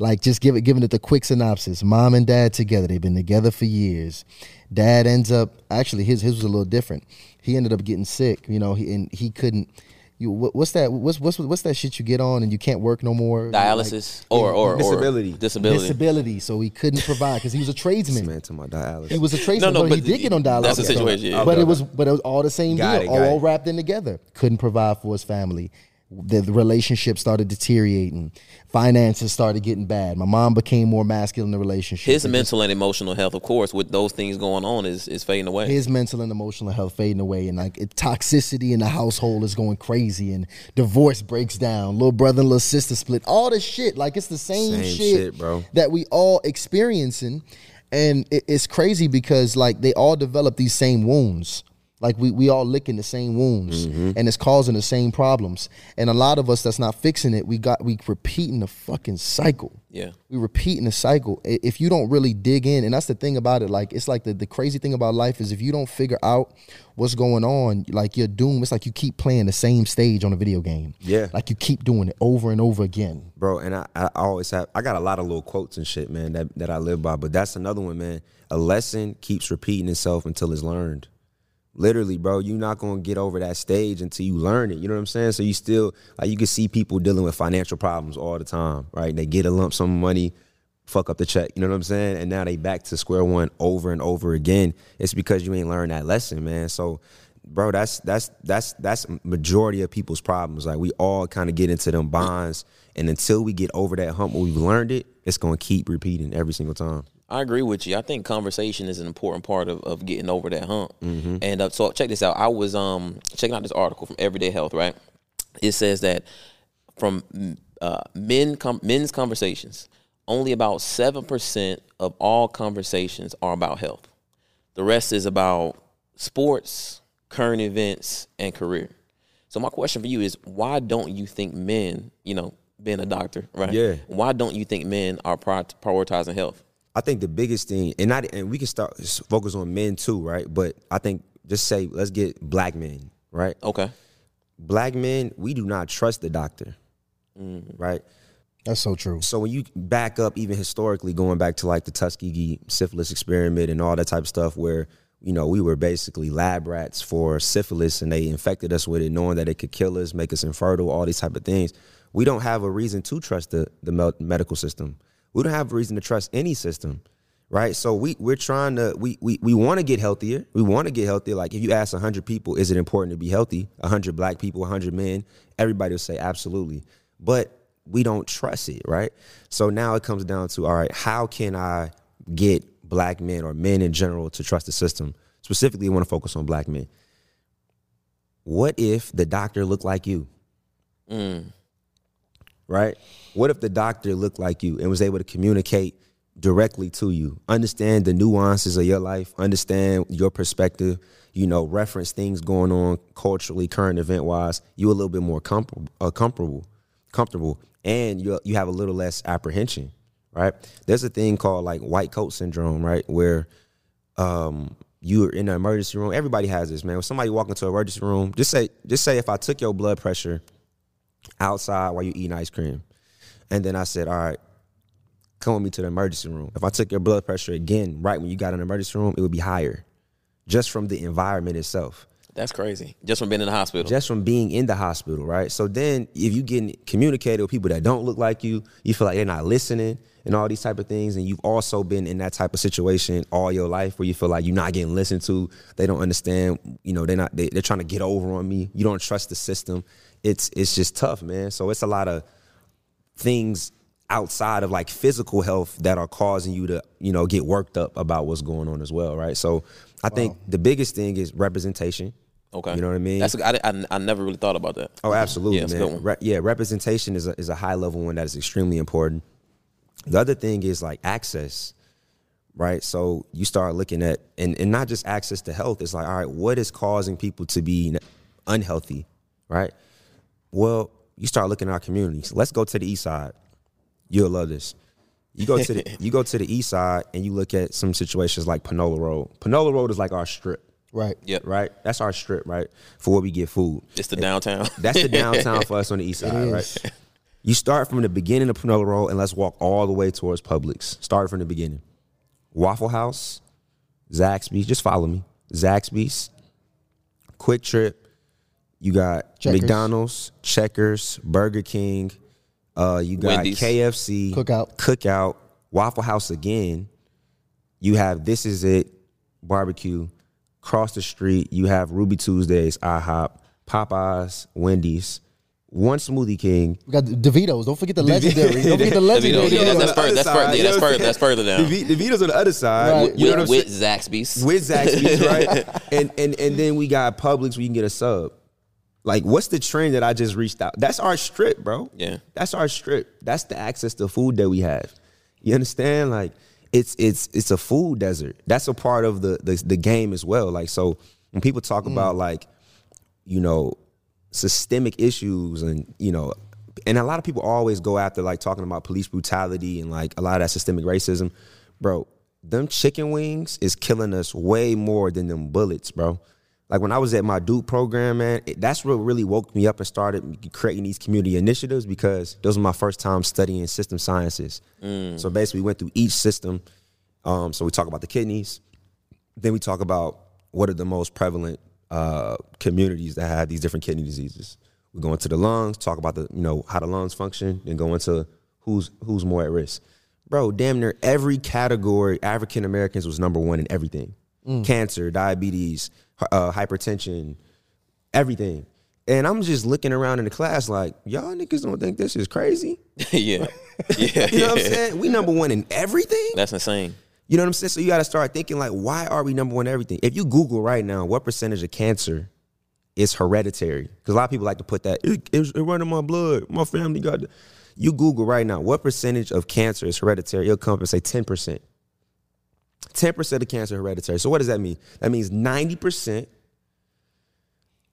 Like just give it, giving it the quick synopsis. Mom and dad together. They've been together for years. Dad ends up actually his his was a little different. He ended up getting sick. You know, he and he couldn't. You what, what's that? What's what's what's that shit you get on and you can't work no more? Dialysis or, or, or Disability. disability. disability. So he couldn't provide because he was a tradesman. Man, to my dialysis. He was a tradesman. No, no, but, he but did get on dialysis. that's the situation, yeah. But Okay. it was but it was all the same Got deal, it, all it. wrapped in together. Couldn't provide for his family. The, the relationship started deteriorating. Finances started getting bad. My mom became more masculine in the relationship. His mental and emotional health, of course, with those things going on, is is fading away. his mental and emotional health fading away and like it, toxicity in the household is going crazy and divorce breaks down little brother and little sister split all the shit like it's the same, Same shit, shit, bro. that we all experiencing and it, it's crazy because like they all develop these same wounds like we, we all licking the same wounds Mm-hmm. and it's causing the same problems and a lot of us that's not fixing it we got we repeating the fucking cycle yeah. we repeating the cycle if you don't really dig in and that's the thing about it like it's like the, the crazy thing about life is if you don't figure out what's going on like you're doomed it's like you keep playing the same stage on a video game Yeah. like you keep doing it over and over again bro. And I, I always have. I got a lot of little quotes and shit, man, that that I live by. But that's another one, man. A lesson keeps repeating itself until it's learned. Literally, bro, you're not gonna get over that stage until you learn it. You know what I'm saying? So you still like you can see people dealing with financial problems all the time, right? They get a lump sum of money, fuck up the check. You know what I'm saying? And now they back to square one over and over again. It's because you ain't learned that lesson, man. So bro, that's that's that's that's majority of people's problems. Like we all kind of get into them bonds, and until we get over that hump where we've learned it, it's gonna keep repeating every single time. I agree with you. I think conversation is an important part of, of getting over that hump. Mm-hmm. And uh, so check this out. I was um checking out this article from Everyday Health. Right, it says that from uh, men com- men's conversations, only about seven percent of all conversations are about health. The rest is about sports, current events, and career. So my question for you is, why don't you think men, you know, being a doctor, right? Yeah. Why don't you think men are prior- prioritizing health? I think the biggest thing, and not, and we can start s- focus on men too, right? But I think just say let's get black men, right? Okay. Black men, we do not trust the doctor, mm. right? that's so true So when you back up, even historically, going back to like the Tuskegee syphilis experiment and all that type of stuff, where you know we were basically lab rats for syphilis, and they infected us with it, knowing that it could kill us, make us infertile, all these type of things. We don't have a reason to trust the the medical system. We don't have a reason to trust any system, right? So we we're trying to we we we want to get healthier. We want to get healthier. Like if you ask hundred people, is it important to be healthy? hundred black people, hundred men, everybody will say absolutely. But we don't trust it, right? So now it comes down to all right, how can I get black men or men in general to trust the system? Specifically, I want to focus on black men. What if the doctor looked like you? Mm. Right? What if the doctor looked like you and was able to communicate directly to you, understand the nuances of your life, understand your perspective, you know, reference things going on culturally, current event wise, you a little bit more comfortable, uh, comfortable, comfortable, and you you have a little less apprehension, right? There's a thing called like white coat syndrome, right, where um you're in an emergency room. Everybody has this, man. When somebody walk into an emergency room, just say just say if I took your blood pressure outside while you eating ice cream, and then I said, all right, come with me to the emergency room. If I took your blood pressure again right when you got in the emergency room, it would be higher, just from the environment itself That's crazy. Just from being in the hospital. just from being in the hospital, right? So then if you getting communicated with people that don't look like you, you feel like they're not listening and all these type of things, and you've also been in that type of situation all your life where you feel like you're not getting listened to, they don't understand, you know, they're not they, they're trying to get over on me. You don't trust the system. It's it's just tough, man. So it's a lot of things outside of like physical health that are causing you to, you know, get worked up about what's going on as well, right? So I think the biggest thing is representation. okay. You know what I mean? That's I, I, I never really thought about that. Oh, absolutely, Yeah, it's a good man. Re- yeah, representation is a, is a high level one that is extremely important. The other thing is like access, right? So you start looking at and and not just access to health. It's like, all right, what is causing people to be unhealthy, right? Well, you start looking at our communities. Let's go to the east side. You'll love this. You go to the (laughs) you go to the east side and you look at some situations like Panola Road. Panola Road is like our strip, right Yep. right? That's our strip, right? For where we get food. It's the downtown. (laughs) That's the downtown for us on the east (laughs) side, right? You start from the beginning of Panola Road and let's walk all the way towards Publix. Start from the beginning. Waffle House, Zaxby's, just follow me. Zaxby's, QuikTrip, You got Checkers. McDonald's, Checkers, Burger King. Uh, you got Wendy's. KFC, Cookout. Cookout, Waffle House again. You have This Is It, barbecue. Across the street, you have Ruby Tuesdays, IHOP, Popeyes, Wendy's, one Smoothie King. We got DeVito's. Don't forget the legendary. Don't forget the (laughs) legendary. Yeah, that's on the further- that's other further- side, yeah, you that's know further- that's further down. DeV- DeVito's on the other side. Right. You know what I'm with, saying? with Zaxby's. with Zaxby's, (laughs) right? and and and then we got Publix where you can get a sub. Like, what's the trend that I just reached out? That's our strip, bro. Yeah. that's our strip. That's the access to food that we have. You understand? Like, it's it's it's a food desert. That's a part of the the, the game as well. Like, so when people talk mm. about like, you know, systemic issues and you know and a lot of people always go after like talking about police brutality and like a lot of that systemic racism bro them chicken wings is killing us way more than them bullets bro like when i was at my duke program man it, that's what really woke me up and started creating these community initiatives because those were my first time studying system sciences. So basically we went through each system. Um, so we talk about the kidneys. Then we talk about what are the most prevalent uh, communities that have these different kidney diseases. We go into the lungs, talk about the you know how the lungs function, then go into who's who's more at risk. Bro, damn near every category, African Americans was number one in everything: cancer, diabetes, uh, hypertension, everything. And I'm just looking around in the class like, y'all niggas don't think this is crazy? (laughs) yeah, (laughs) yeah, You know what I'm saying? We number one in everything. That's insane. You know what I'm saying? So you got to start thinking like, why are we number one in everything? If you Google right now, what percentage of cancer is hereditary? Because a lot of people like to put that it, it's it run in my blood. My family got. it." You Google right now, what percentage of cancer is hereditary? It'll come up and say ten percent. Ten percent of cancer hereditary. So what does that mean? That means ninety percent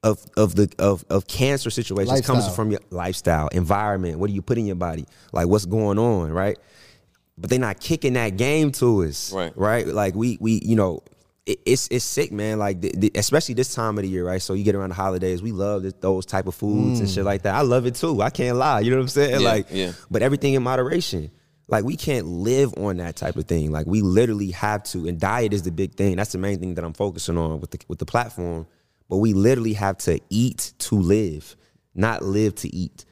of of the of of cancer situations comes from your lifestyle, environment. What do you put in your body? Like what's going on, right? But they're not kicking that game to us, Right. Right? Like we we you know. it- It's it's sick, man. Like the, the- especially this time of the year, right? So you get around the holidays, we love this, those type of foods and shit mm. like that. I love it too. I can't lie. You know what I'm saying? Yeah, like, yeah. but everything in moderation. Like we can't live on that type of thing. Like we literally have to, and diet is the big thing. That's the main thing that I'm focusing on with the with the platform. But we literally have to eat to live, not live to eat.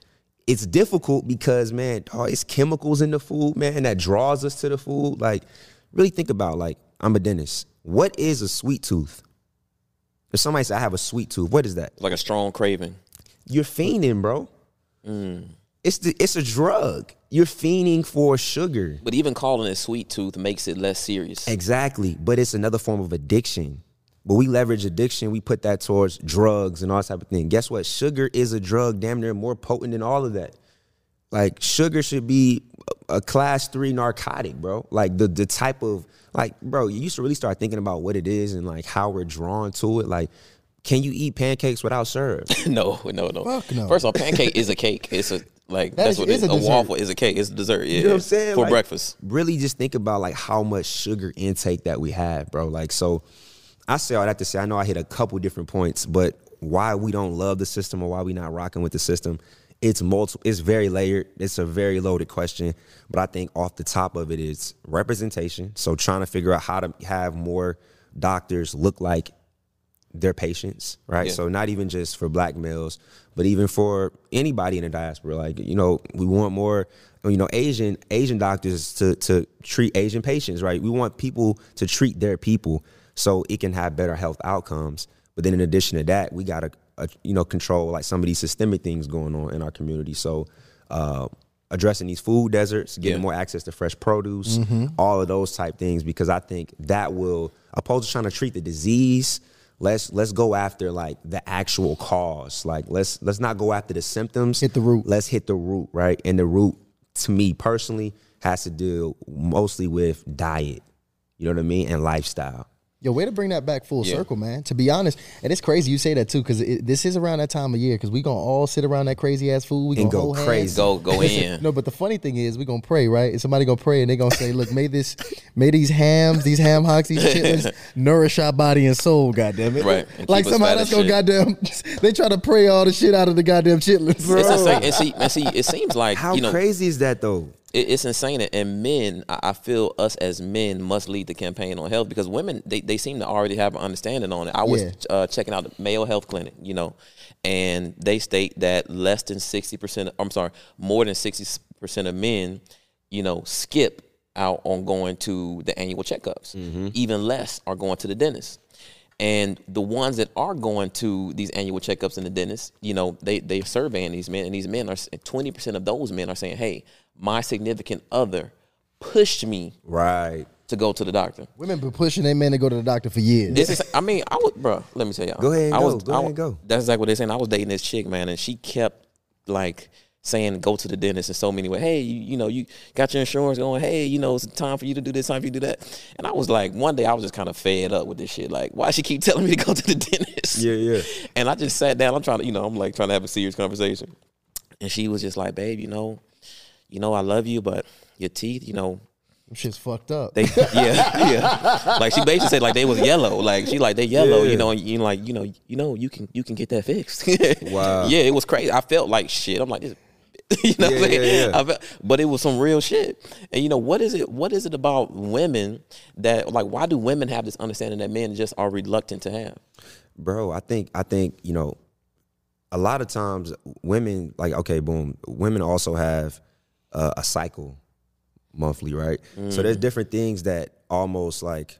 It's difficult because man, dawg, it's chemicals in the food, man, that draws us to the food. Like, really think about like I'm a dentist. What is a sweet tooth? If somebody say I have a sweet tooth, what is that? Like a strong craving. You're fiending, bro. Mm. It's the it's a drug. You're fiending for sugar. But even calling it sweet tooth makes it less serious. Exactly. But it's another form of addiction. But we leverage addiction, we put that towards drugs and all that type of thing. Guess what? Sugar is a drug, damn near more potent than all of that. Like sugar should be a a class three narcotic, bro. Like the the type of like, bro, you used to really start thinking about what it is and like how we're drawn to it. Like, can you eat pancakes without syrup? (laughs) no, no, no. Fuck no. First off, pancake is a cake. It's a like That that's is- what it is a A, waffle is a cake. It's a dessert. Yeah, You know what I'm saying? For Like, breakfast. Really just think about like how much sugar intake that we have, bro. Like so I say all that to say I know I hit a couple different points, but why we don't love the system or why we not rocking with the system, it's multiple it's very layered. It's a very loaded question. But I think off the top of it is representation. So trying to figure out how to have more doctors look like their patients, right? Yeah. So not even just for black males, but even for anybody in the diaspora. Like, you know, we want more, you know, Asian Asian doctors to to treat Asian patients, right? We want people to treat their people so it can have better health outcomes. But then in addition to that, we gotta uh, you know control like some of these systemic things going on in our community. So uh, addressing these food deserts, getting Yeah. more access to fresh produce, all of those type things, because I think that will, opposed to trying to treat the disease, let's let's go after like the actual cause. Like let's let's not go after the symptoms. Hit the root. Let's hit the root, right? And the root, to me personally, has to do mostly with diet. You know what I mean? And lifestyle. Yo, way to bring that back full Yeah. circle, man. To be honest, and it's crazy you say that too, because this is around that time of year, because we gonna all sit around that crazy ass food. We And gonna go hold hands. crazy. Go go (laughs) in. No, but the funny thing is, we gonna pray, right? And somebody gonna pray, and they gonna say, "Look, may this, may these hams, these ham hocks, these chitlins (laughs) nourish our body and soul." Goddamn it! Right, and Like somebody fat that's as gonna goddamn, (laughs) they try to pray all the shit out of the goddamn chitlins, bro. It's insane. And see, and see, it seems like How you know crazy is that though? It, it's insane. And men, I feel us as men must lead the campaign on health because women they, they seem to already have an understanding on it. I was Yeah. uh, checking out the Mayo Health Clinic, you know, and they state that less than sixty percent. I'm sorry, more than sixty percent of men, you know, skip out on going to the annual checkups. Even less are going to the dentist. And the ones that are going to these annual checkups in the dentist, you know, they they surveying these men, and these men are twenty percent of those men are saying, "Hey, my significant other pushed me Right. to go to the doctor." Women been pushing their men to go to the doctor for years. This is, I mean, I was, bro. Let me tell y'all. Go ahead and I go. was, Go I ahead and go. That's exactly what they're saying. I was dating this chick, man, and she kept like saying, "Go to the dentist" in so many ways. Hey, you, you know, you got your insurance going. Hey, you know, it's time for you to do this, time for you to do that. And I was like, one day, I was just kind of fed up with this shit. Like, why she keep (laughs) telling me to go to the dentist? Yeah, yeah. And I just sat down. I'm trying to, you know, I'm like trying to have a serious conversation. And she was just like, "Babe, you know, you know, I love you, but your teeth, you know." Them shit's fucked up. They yeah (laughs) yeah like she basically said like they was yellow like she like they yellow Yeah. you know and you like you know you know you can you can get that fixed (laughs) Wow. yeah it was crazy I felt like shit I'm like this (laughs) you know what I'm saying yeah, yeah. I felt, but it was some real shit and you know what is it what is it about women that like why do women have this understanding that men just are reluctant to have bro i think i think you know a lot of times women like okay boom women also have uh, a cycle monthly right so there's different things that almost like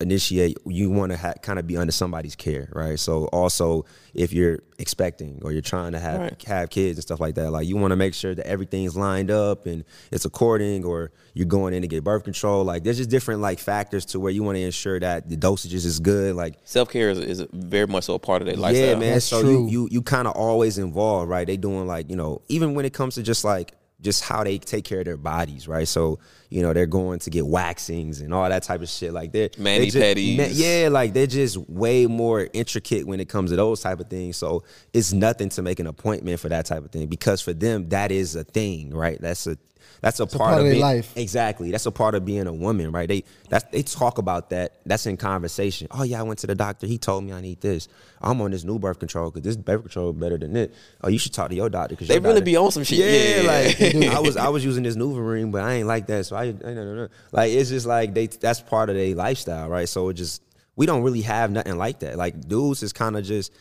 initiate you want to ha- kind of be under somebody's care right so also if you're expecting or you're trying to have Right. have kids and stuff like that like you want to make sure that everything's lined up and it's according or you're going in to get birth control like there's just different like factors to where you want to ensure that the dosages is good like self-care is, is very much so a part of their lifestyle yeah, man. That's so true. you you you kind of always involved, right? They doing like you know, even when it comes to just like just how they take care of their bodies, right? So you know, they're going to get waxings and all that type of shit. Like they're Mani they pedis. yeah, like they're just way more intricate when it comes to those type of things. So it's nothing to make an appointment for that type of thing because for them that is a thing, right? That's a that's a, part, part of of their being, life. Exactly. That's a part of being a woman, right? They that's they talk about that. That's in conversation. Oh yeah, I went to the doctor. He told me I need this. I'm on this new birth control because this birth control better than it. Oh, you should talk to your doctor because They really be on some shit. Yeah, Yeah. like (laughs) I was I was using this Nuvaring, but I ain't like that. So I, I no, no, no. like it's just like they that's part of their lifestyle, right? So it just we don't really have nothing like that. Like dudes is kind of just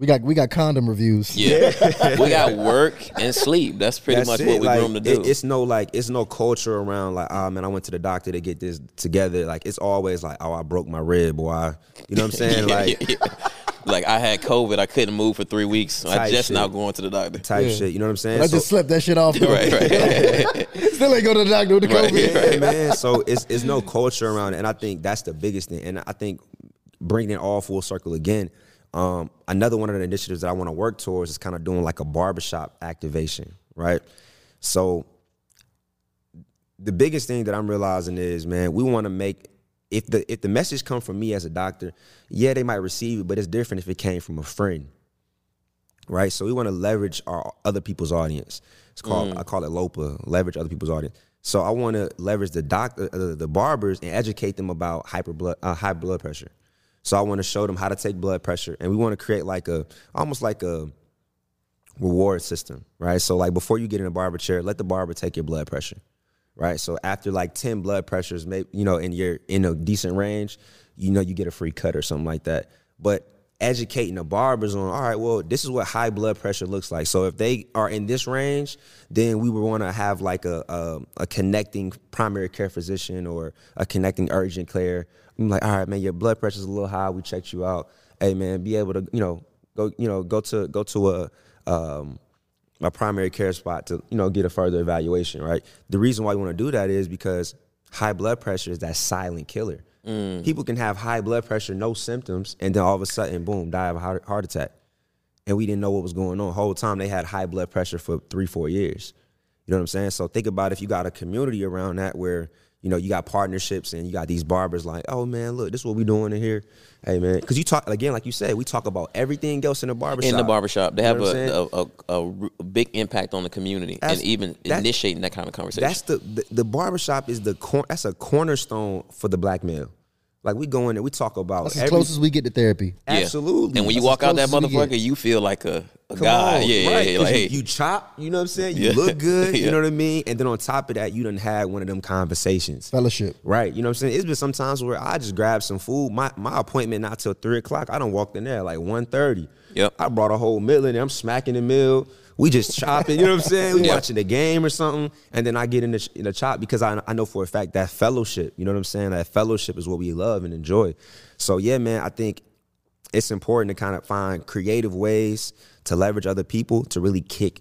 we got we got condom reviews. yeah (laughs) we got work and sleep that's pretty That's much it. what we like, groom to do it- it's no like it's no culture around like oh man I went to the doctor to get this together. Like it's always like oh I broke my rib, boy. I, you know what I'm (laughs) saying? Yeah, like yeah, yeah. Like I had COVID, I couldn't move for three weeks. I just shit. now going to the doctor. type Yeah. shit. You know what I'm saying? I So- just slept that shit off. Right, right. (laughs) Still ain't go to the doctor with the Right, COVID. yeah, man. So it's it's no culture around it, and I think that's the biggest thing. And I think bringing it all full circle again. Um, another one of the initiatives that I want to work towards is kind of doing like a barbershop activation, right? So the biggest thing that I'm realizing is, man, we want to make if the if the message come from me as a doctor, yeah, they might receive it, but it's different if it came from a friend right? So we want to leverage our other people's audience. It's called I call it LOPA, leverage other people's audience. So I want to leverage the doctor, uh, the barbers, and educate them about hyper blood, uh, high blood pressure. So I want to show them how to take blood pressure, and we want to create like a almost like a reward system, right? So like before you get in a barber chair, let the barber take your blood pressure, right? So after like ten blood pressures, maybe you know, and you're in a decent range, you know, you get a free cut or something like that. But educating the barbers on, all right, well, this is what high blood pressure looks like. So if they are in this range, then we would want to have like a, a a connecting primary care physician or a connecting urgent care. I'm like, all right, man, your blood pressure's a little high. We checked you out. Hey, man, be able to, you know, go, you know, go to go to a um, a primary care spot to you know get a further evaluation. Right. The reason why we want to do that is because high blood pressure is that silent killer. Mm. People can have high blood pressure, no symptoms, and then all of a sudden, boom, die of a heart, heart attack. And we didn't know what was going on. The whole time they had high blood pressure for three, four years. You know what I'm saying? So think about if you got a community around that where, you know, you got partnerships and you got these barbers like, oh man, look, this is what we doing in here. Hey man. Cause you talk again, like you said, we talk about everything else in the barbershop. in the barbershop. They You have know what I'm saying? a, a, a, a, a big impact on the community That's- and even initiating that kind of conversation. That's the, the the barbershop is the cor- that's a cornerstone for the black male. Like we go in there, we talk about That's as close as we get to therapy. Yeah. Absolutely. And when you That's walk out that close as we get. motherfucker, you feel like a, a guy. on, yeah, yeah, right, yeah. 'cause Like, you, hey, you chop, you know what I'm saying? You Yeah. look good, (laughs) Yeah. you know what I mean? And then on top of that, you done had one of them conversations. Fellowship. Right, you know what I'm saying? It's been some times where I just grab some food. My my appointment not till three o'clock. I don't walk in there like 1.30. Yep. I brought a whole meal in there. I'm smacking the meal. We just chopping, you know what I'm saying? We Yeah. watching the game or something, and then I get in the, in the chop because I, I know for a fact that fellowship, you know what I'm saying? That fellowship is what we love and enjoy. So yeah, man, I think it's important to kind of find creative ways to leverage other people to really kick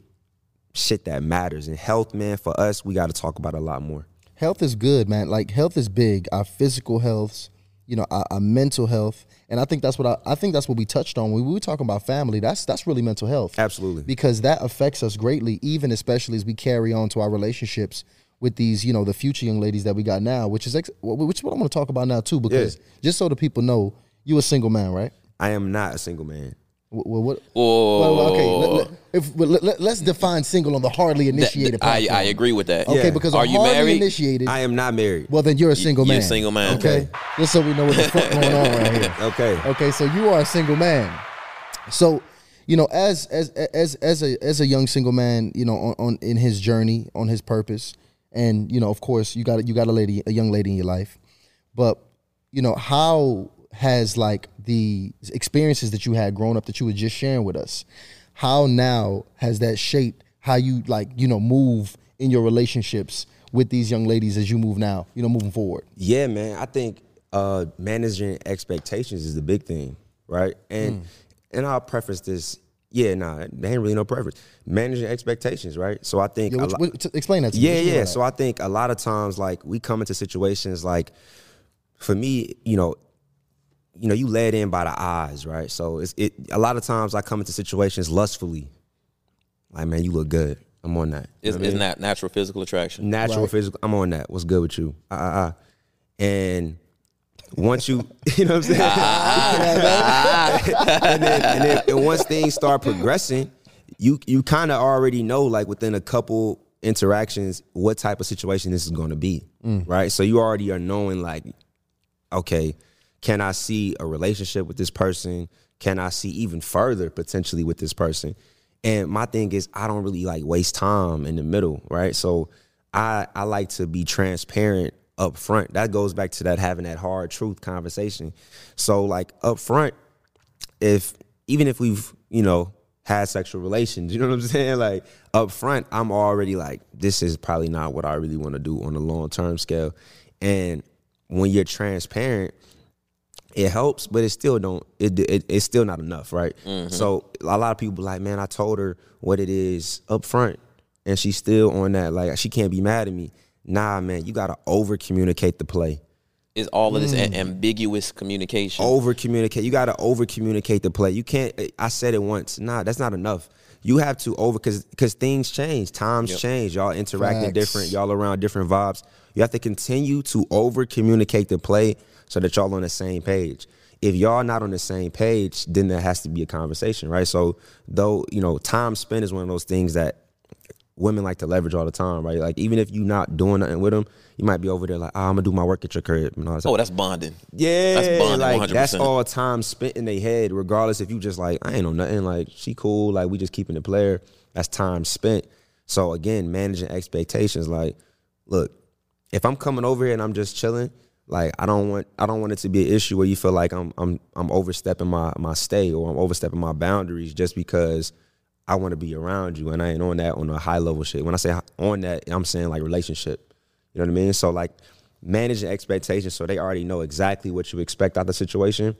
shit that matters. And health, man, for us, we got to talk about a lot more. health is good, man. Like health is big. Our physical health, you know, our, our mental health, and I think that's what I, I think that's what we touched on when we were talking about family. That's that's really mental health. Absolutely. because that affects us greatly, even especially as we carry on to our relationships with these, you know, the future young ladies that we got now, which is ex- which is what I'm going to talk about now too. Because just so the people know, you a single man, right? I am not a single man. Wh- wh- what? Whoa. Well, well, okay. Let, let, if, well, let, us define single on the hardly That- initiated. I, I agree with that. Okay, Yeah. because Are a you hardly married? initiated. I am not married. well, then you're a single you're man. a single man. Okay, just so we know what the fuck (laughs) going on right here. Okay. Okay, so you are a single man. So, you know, as as as as a as a young single man, you know, on, on in his journey, on his purpose, and you know, of course, you got you got a lady, a young lady in your life, but you know, how has like the experiences that you had growing up that you were just sharing with us, how now has that shaped how you like you know move in your relationships with these young ladies as you move now, you know, moving forward. Yeah, man. I think uh, managing expectations is the big thing, right? And Hmm. and I'll preface this. Yeah, nah, there ain't really no preference. Managing expectations, right? So I think Yeah, which, lot- what- t- explain that to me. yeah, What you mean by yeah. that? So I think a lot of times, like we come into situations like, for me, you know, you know, you led in by the eyes, right? So it's it. A lot of times I come into situations lustfully. Like, man, you look good. I'm on that. You It's, know it's mean? not natural physical attraction. natural Right. physical. I'm on that. What's good with you? Uh, uh, uh. And once you, (laughs) you know what I'm saying? (laughs) and, then, and then and once things start progressing, you you kind of already know, like within a couple interactions, what type of situation this is going to be, right? So you already are knowing, like, okay, can I see a relationship with this person? Can I see even further potentially with this person? And my thing is, I don't really like waste time in the middle, right? So I I like to be transparent up front. That goes back to that having that hard truth conversation. So like up front, if even if we've you know had sexual relations, (laughs) you know what I'm saying? Like up front, I'm already like, this is probably not what I really want to do on a long term scale. And when you're transparent, it helps, but it still don't. It, it it's still not enough, right? Mm-hmm. So a lot of people be like, man, I told her what it is up front, and she's still on that. Like she can't be mad at me. Nah, man, you gotta over communicate the play. Is all of this mm. a- ambiguous communication. Over communicate. You gotta over communicate the play. You can't. Eh, I said it once. Nah, that's not enough. You have to over because because things change, times change. Y'all interacting Facts. different. Y'all around different vibes. You have to continue to over communicate the play so that y'all on the same page. If y'all not on the same page, then there has to be a conversation, right? So though you know, time spent is one of those things that women like to leverage all the time, right? Like even if you not doing nothing with them, you might be over there like, ah, oh, I'm gonna do my work at your crib and all that. oh, that's bonding. Yeah, That's bonding like that's 100%. all time spent in their head, regardless if you just like I ain't know nothing. Like she cool, like we just keeping the player. That's time spent. So again, managing expectations. Like, look, if I'm coming over here and I'm just chilling, like I don't want I don't want it to be an issue where you feel like I'm I'm I'm overstepping my my stay or I'm overstepping my boundaries just because I want to be around you and I ain't on that on a high level shit. When I say on that, I'm saying like relationship. You know what I mean? So like managing expectations so they already know exactly what you expect out of the situation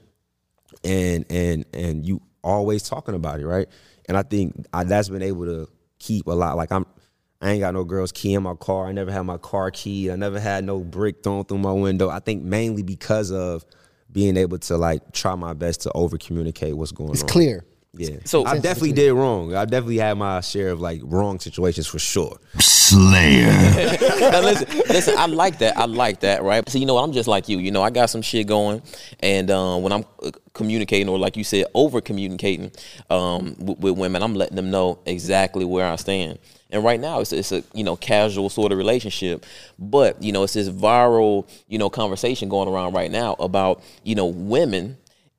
and and and you always talking about it, right? And I think I, that's been able to keep a lot. Like I'm, I ain't got no girl's key in my car. I never had my car key. I never had no brick thrown through my window. I think mainly because of being able to like try my best to over communicate what's going It's on. It's clear. Yeah. So- I definitely did wrong. I definitely had my share of like wrong situations for sure. Slayer. (laughs) now listen, listen. I like that. I like that. Right. So you know, what? I'm just like you. You know, I got some shit going, and um, when I'm uh, communicating, or like you said, over communicating um, with, with women, I'm letting them know exactly where I stand. And right now, it's it's a you know casual sort of relationship, but you know, it's this viral you know conversation going around right now about you know women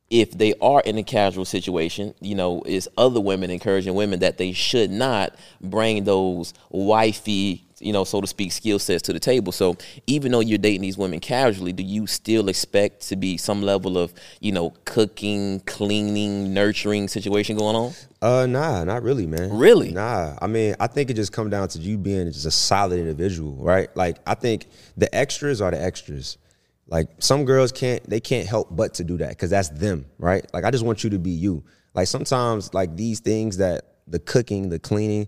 if they are in a casual situation, you know, is other women encouraging women that they should not bring those wifey you know, so to speak, skill sets to the table. So even though you're dating these women casually, do you still expect to be some level of, you know, cooking, cleaning, nurturing situation going on? Uh, nah, not really, man. Really? Nah. I mean, I think it just comes down to you being just a solid individual, right? Like, I think the extras are the extras. Like, some girls can't, they can't help but to do that because that's them, right? Like, I just want you to be you. Like, sometimes, like, these things that the cooking, the cleaning,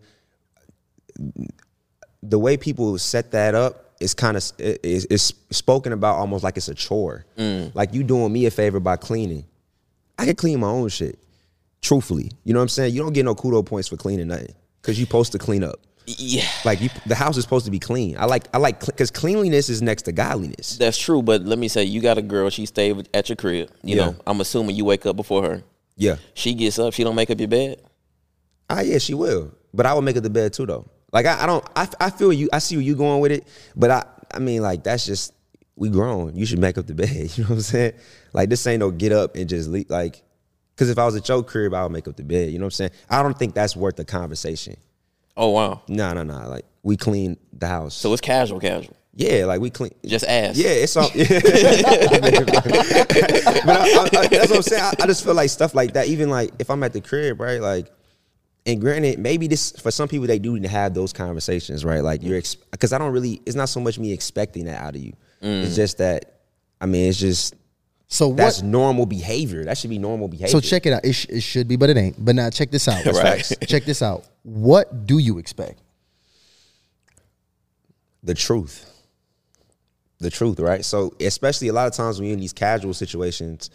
the way people set that up is kind of is, is spoken about almost like it's a chore. Like you doing me a favor by cleaning. I can clean my own shit. Truthfully, you know what I'm saying. You don't get no kudo points for cleaning nothing because you supposed to clean up. Yeah. Like you, the house is supposed to be clean. I like I like because cleanliness is next to godliness. That's true, but let me say, you got a girl. She stayed at your crib. You Yeah. know, I'm assuming you wake up before her. Yeah. She gets up. She don't make up your bed. Ah, yeah, she will. But I will make it the bed too, though. Like I, I don't. I, I feel you. I see where you going with it. But I, I mean, like that's just we grown. You should make up the bed. (laughs) You know what I'm saying? Like this ain't no get up and just leave. Like, because if I was at your crib, I would make up the bed. You know what I'm saying? I don't think that's worth the conversation. Oh wow. No, no, no. Like we clean the house. So it's casual, casual. yeah, like we clean. Just ass. Yeah, it's all. (laughs) but I, I, I, that's what I'm saying. I just feel like stuff like that. Even like if I'm at the crib, right? Like, and granted, maybe this for some people they do need to have those conversations, right? Like you're because I don't really. It's not so much me expecting that out of you. Mm. It's just that. I mean, it's just So that's what? normal behavior. That should be normal behavior. So check it out. It, sh- it should be, but it ain't. But now check this out. (laughs) Right. Check this out. What do you expect? the truth. The truth, right? So, especially a lot of times when you're in these casual situations,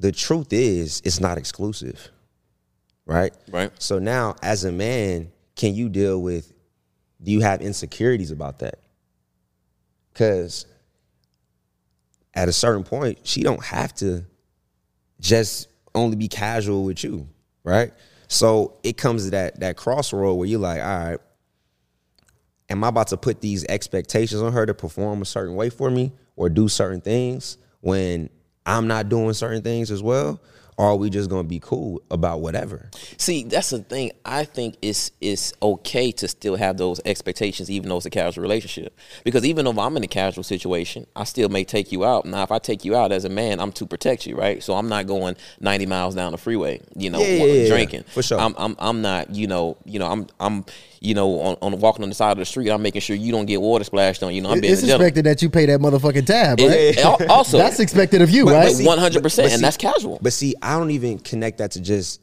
the truth is it's not exclusive, right? Right. So now, as a man, can you deal with? Do you have insecurities about that? Because at a certain point, she don't have to just only be casual with you, right? So it comes to that that crossroad where you're like, all right, am I about to put these expectations on her to perform a certain way for me or do certain things when I'm not doing certain things as well? Or are we just gonna be cool about whatever? See, that's the thing. I think it's it's okay to still have those expectations, even though it's a casual relationship. Because even though I'm in a casual situation, I still may take you out. Now, if I take you out as a man, I'm to protect you, right? So I'm not going 90 miles down the freeway, you know, Yeah, yeah, yeah, drinking. for sure. I'm, I'm I'm not, you know, you know, I'm I'm you know, on, on walking on the side of the street, I'm making sure you don't get water splashed on you. Know, I'm being It's expected that you pay that motherfucking tab, right? It- also, That's expected of you, But- but right? one hundred percent, and that's casual. But see, I don't even connect that to just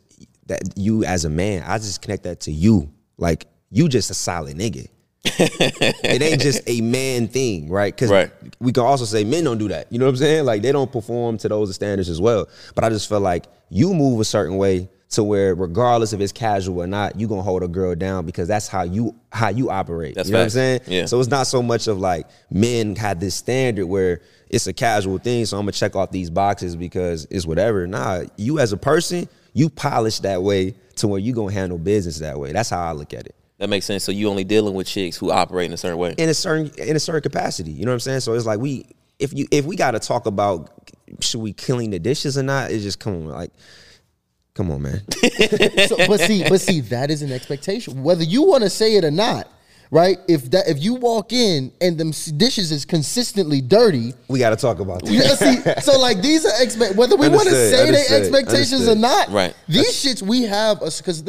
that you as a man. I just connect that to you. Like you just a solid nigga. (laughs) it ain't just a man thing, right? Because Right. we can also say men don't do that. You know what I'm saying? Like they don't perform to those standards as well. But I just feel like you move a certain way to where regardless if it's casual or not, you gonna hold a girl down because that's how you how you operate. That's you know what I'm saying? Yeah. So it's not so much of like men had this standard where it's a casual thing, so I'm gonna check off these boxes because it's whatever. Nah, you as a person, you polish that way to where you gonna handle business that way. That's how I look at it. That makes sense. So you only dealing with chicks who operate in a certain way. In a certain in a certain capacity. You know what I'm saying? So it's like we if you if we gotta talk about should we clean the dishes or not, it's just come on, like come on, man. (laughs) so, but see, but see, that is an expectation, whether you want to say it or not, right? If that if you walk in and them s- dishes is consistently dirty, we gotta talk about you that. know, see, so like these are expect whether we want to Understood, say they understood, expectations or not. Right. These shits we have us because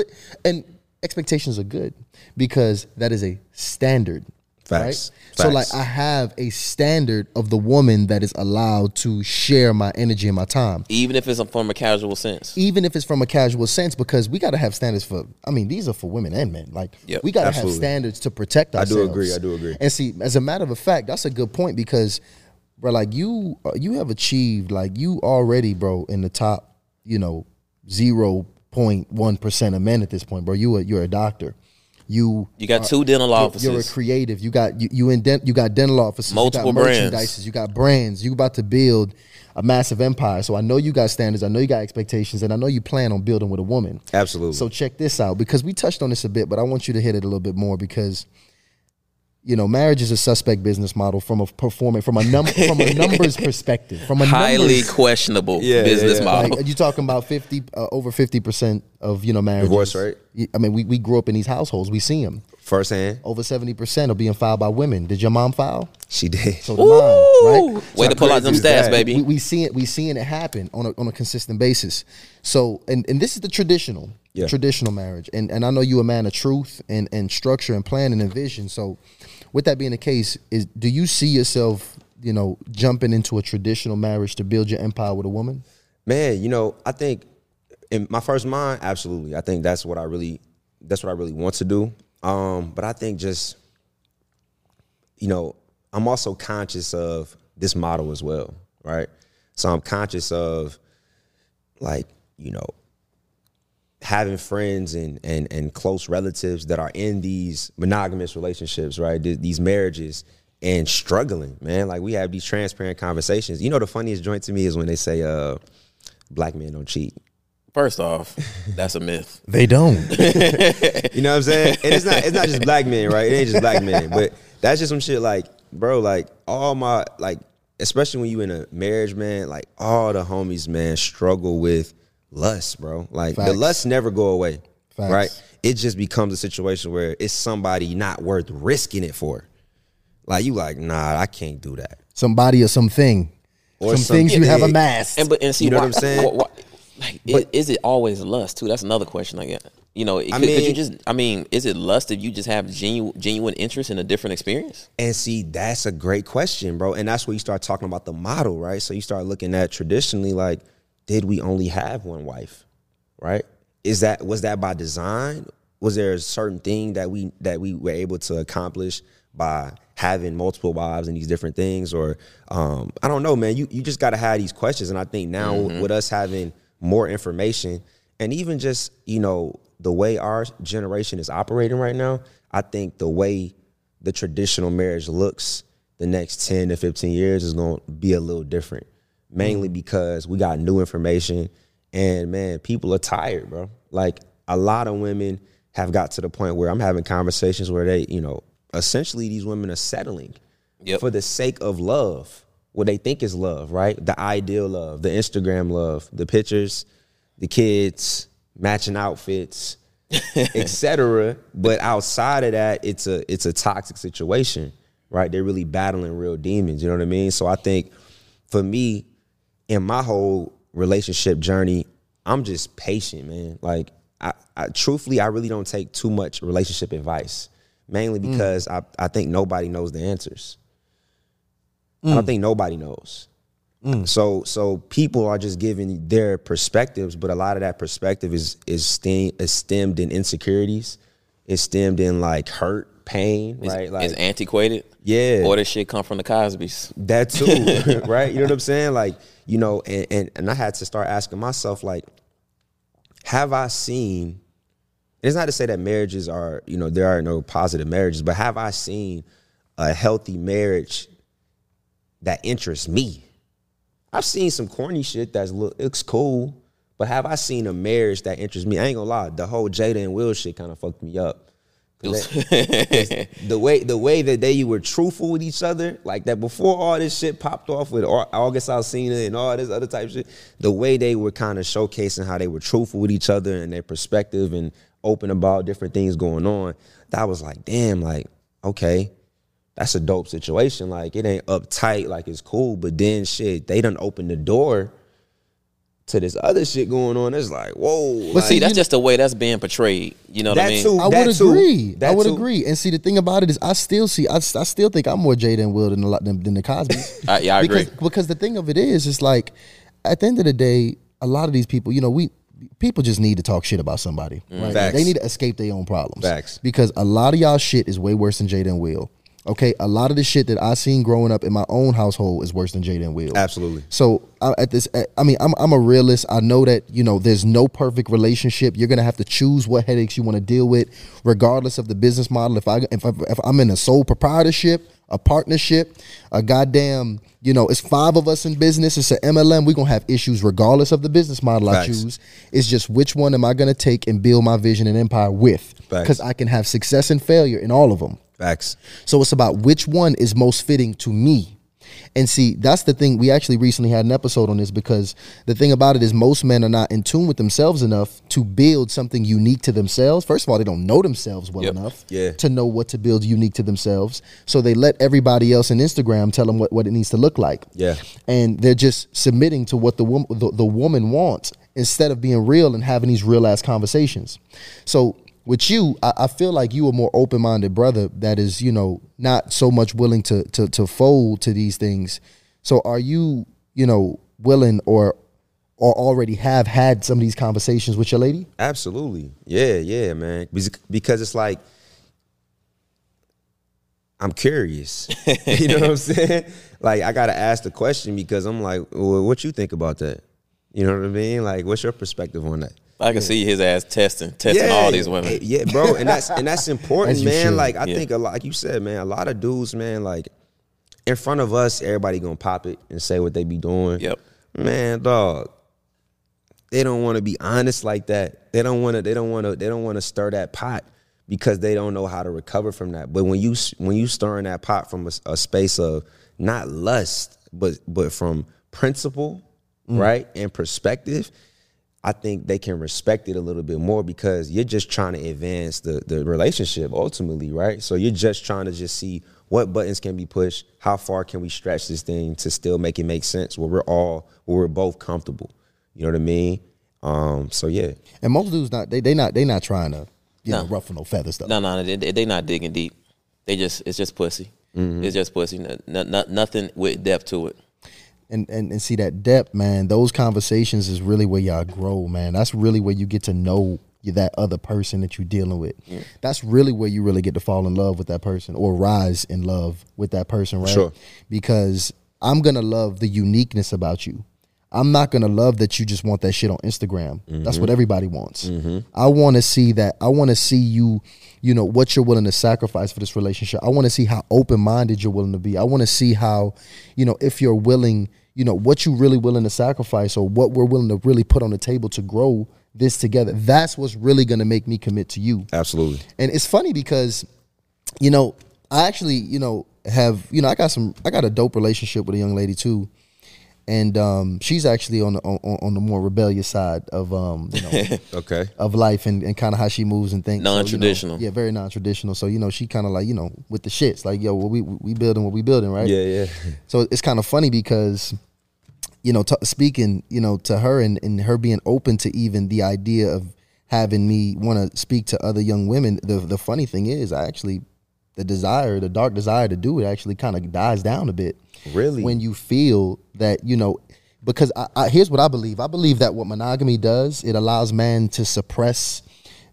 and expectations are good because that is a standard. Facts. Right? So like I have a standard of the woman that is allowed to share my energy and my time Even if it's from a casual sense. even if it's from a casual sense, because we got to have standards for. I mean, these are for women and men. Like Yep, we got to have standards to protect ourselves. I do agree, I do agree. And see, as a matter of fact, that's a good point because, bro, like you, uh, you have achieved like you already, bro, in the top, you know, zero point one percent of men at this point, bro. You you're a doctor. You You got two dental offices. You're a creative. You got you you in dent, you got dental offices. Multiple you got brands. merchandises. You got brands. You about to build a massive empire. So I know you got standards. I know you got expectations, and I know you plan on building with a woman. Absolutely. So check this out because we touched on this a bit, but I want you to hit it a little bit more because. You know, marriage is a suspect business model from a performing from a num from a numbers (laughs) perspective. From a Highly numbers, questionable Yeah, business yeah. model. like you talking about fifty uh, over fifty percent of you know marriage Divorce rate? Y- I mean, we, we grew up in these households. We see them. Firsthand, Over seventy percent are being filed by women. Did your mom file? she did. So did mine, right? Way to pull out them stats, that? baby. we, we see it we seeing it happen on a, on a consistent basis so and, and this is the traditional Yeah. traditional marriage and and i know you a man of truth and and structure and planning and vision so with that being the case is do you see yourself you know jumping into a traditional marriage to build your empire with a woman Man, you know, I think in my first mind, absolutely. I think that's what I really that's what I really want to do. Um, but I think just you know, I'm also conscious of this model as well, right? So I'm conscious of like, you know, having friends and and and close relatives that are in these monogamous relationships, right? Th- These marriages and struggling, man. Like we have these transparent conversations. You know, the funniest joint to me is when they say, uh, black men don't cheat. First off, that's a myth. (laughs) they don't You know what I'm saying? And it's not it's not just black men, right? It ain't just black men, but that's just some shit like, bro, like all my like, especially when you in a marriage, man, like all the homies, man, struggle with lust, bro. Like the Facts. lust never go away, Facts. right? It just becomes a situation where it's somebody not worth risking it for. Like you, like, nah, I can't do that. somebody or something Or some some- things you have Yeah. amassed And but and see You know why, what I'm saying? why- why- like, i- is it always lust too? That's another question I get. You know, could, could you just? I mean, is it lust if you just have genuine genuine interest in a different experience? And see, that's a great question, bro. And that's where you start talking about the model, right? So you start looking at traditionally, like, did we only have one wife, right? Is that was that by design? Was there a certain thing that we that we were able to accomplish by having multiple wives and these different things? Or um, I don't know, man. You you just got to have these questions, and I think now with us having more information. And even just you know the way our generation is operating right now, I think the way the traditional marriage looks the next 10 to 15 years is going to be a little different. Mainly mm-hmm. because we got new information and man people are tired bro. Like a lot of women have got to the point where i'm having conversations where they you know essentially these women are settling Yep. for the sake of love what they think is love right the ideal love the instagram love the pictures the kids matching outfits (laughs) etc. But outside of that, it's a it's a toxic situation, right? They're really battling real demons. You know what I mean? So I think for me, in my whole relationship journey, I'm just patient, man. Like I, I truthfully, I really don't take too much relationship advice, mainly mm. because I, I think nobody knows the answers. I don't mm. think nobody knows. Mm. So so people are just giving their perspectives, but a lot of that perspective is is, stem, is stemmed in insecurities. It's stemmed in like hurt, pain, Is, right? Like is antiquated? Yeah. Or this shit come from the Cosby's? that too, (laughs) (laughs) right? You know what I'm saying? Like, you know, and, and and I had to start asking myself, like, have I seen? It's not to say that marriages are, you know, there are no positive marriages, but have I seen a healthy marriage that interests me? I've seen some corny shit that's look looks cool, but have I seen a marriage that interests me? I ain't gonna lie, the whole Jada and Will shit kind of fucked me up. that- (laughs) the way the way that they were truthful with each other, like that before all this shit popped off with Au- August Alsina and all this other type shit, the way they were kind of showcasing how they were truthful with each other and their perspective and open about different things going on, that was like, damn, like, okay, that's a dope situation. Like it ain't uptight, like it's cool, but then shit, they done opened the door to this other shit going on. It's like, whoa. But like, See, that's just the way that's being portrayed. You know what I mean? too. I would too. agree. I would too. agree. And see, the thing about it is, I still see, I, I still think I'm more Jada and Will than, a lot, than, than the Cosby's. (laughs) Uh, yeah, I because, agree. Because the thing of it is, it's like, at the end of the day, a lot of these people, you know, we people just need to talk shit about somebody. Right? Facts. They need to escape their own problems. Facts. Because a lot of y'all shit is way worse than Jada and Will. Okay, a lot of the shit that I seen growing up in my own household is worse than Jada and Will. Absolutely. So I, at this, I mean, I'm I'm a realist. I know that you know there's no perfect relationship. You're gonna have to choose what headaches you want to deal with, regardless of the business model. If I if I, if I'm in a sole proprietorship, a partnership, a goddamn, you know, it's five of us in business. It's an MLM. We're gonna have issues regardless of the business model I choose. It's just which one am I gonna take and build my vision and empire with? Because I can have success and failure in all of them. Facts. So it's about which one is most fitting to me. And see, that's the thing. We actually recently had an episode on this because the thing about it is most men are not in tune with themselves enough to build something unique to themselves. First of all, they don't know themselves well Yep. enough Yeah. to know what to build unique to themselves. So they let everybody else in Instagram tell them what, what it needs to look like. Yeah. And they're just submitting to what the woman the, the woman wants instead of being real and having these real ass conversations. So with you, I, I feel like you a more open minded brother that is, you know, not so much willing to to to fold to these things. So are you, you know, willing or or already have had some of these conversations with your lady? Absolutely. Yeah, yeah, man. Because- it's like I'm curious. (laughs) you know what I'm saying? Like I gotta ask the question because I'm like, well, what you think about that? You know what I mean? Like, what's your perspective on that? I can see his ass testing, testing all these women. Yeah, bro, and that's and that's (laughs) important, As man. should. Like I Yeah. think a lot, like you said, man, a lot of dudes, man, like in front of us, everybody gonna pop it and say what they be doing. Yep. Man, dog. They don't want to be honest like that. They don't want to. They don't want to. They don't want to stir that pot because they don't know how to recover from that. But when you when you stirring that pot from a, a space of not lust, but but from principle, mm. right, and perspective, I think they can respect it a little bit more because you're just trying to advance the the relationship ultimately, right? So you're just trying to just see what buttons can be pushed, how far can we stretch this thing to still make it make sense where we're all where we're both comfortable. You know what I mean? Um, so yeah. And most dudes not they they not they not trying to you know No. ruffle no feathers stuff. No, no, they, they they not digging deep. They just it's just pussy. It's just pussy. No, no, no- nothing with depth to it. And, and and see that depth, man. Those conversations is really where y'all grow, man. That's really where you get to know that other person that you're dealing with. That's really where you really get to fall in love with that person or rise in love with that person, right? Sure. Because I'm gonna love the uniqueness about you. I'm not gonna love that you just want that shit on Instagram. That's what mm-hmm. everybody wants. Mm-hmm. I want to see that. I want to see you. You know what you're willing to sacrifice for this relationship. I want to see how open minded you're willing to be. I want to see how, you know, if you're willing, you know, what you really willing to sacrifice or what we're willing to really put on the table to grow this together. That's what's really gonna make me commit to you. Absolutely. And it's funny because, you know, I actually, you know, have, you know, I got some, I got a dope relationship with a young lady too. And um, she's actually on the on, on the more rebellious side of um, you know, (laughs) Okay. of life and, and kind of how she moves and thinks. So, you know, Non-traditional. yeah, very non-traditional. So you know, she kind of like you know with the shits, like yo, well, we we building what we building, right? Yeah, yeah. (laughs) So it's kind of funny because, you know, t- speaking, you know, to her and, and her being open to even the idea of having me want to speak to other young women. The the funny thing is, I actually, the desire, the dark desire to do it, actually kind of dies down a bit. Really? when you feel that you know, because I, I, here's what I believe. I believe that what monogamy does, it allows man to suppress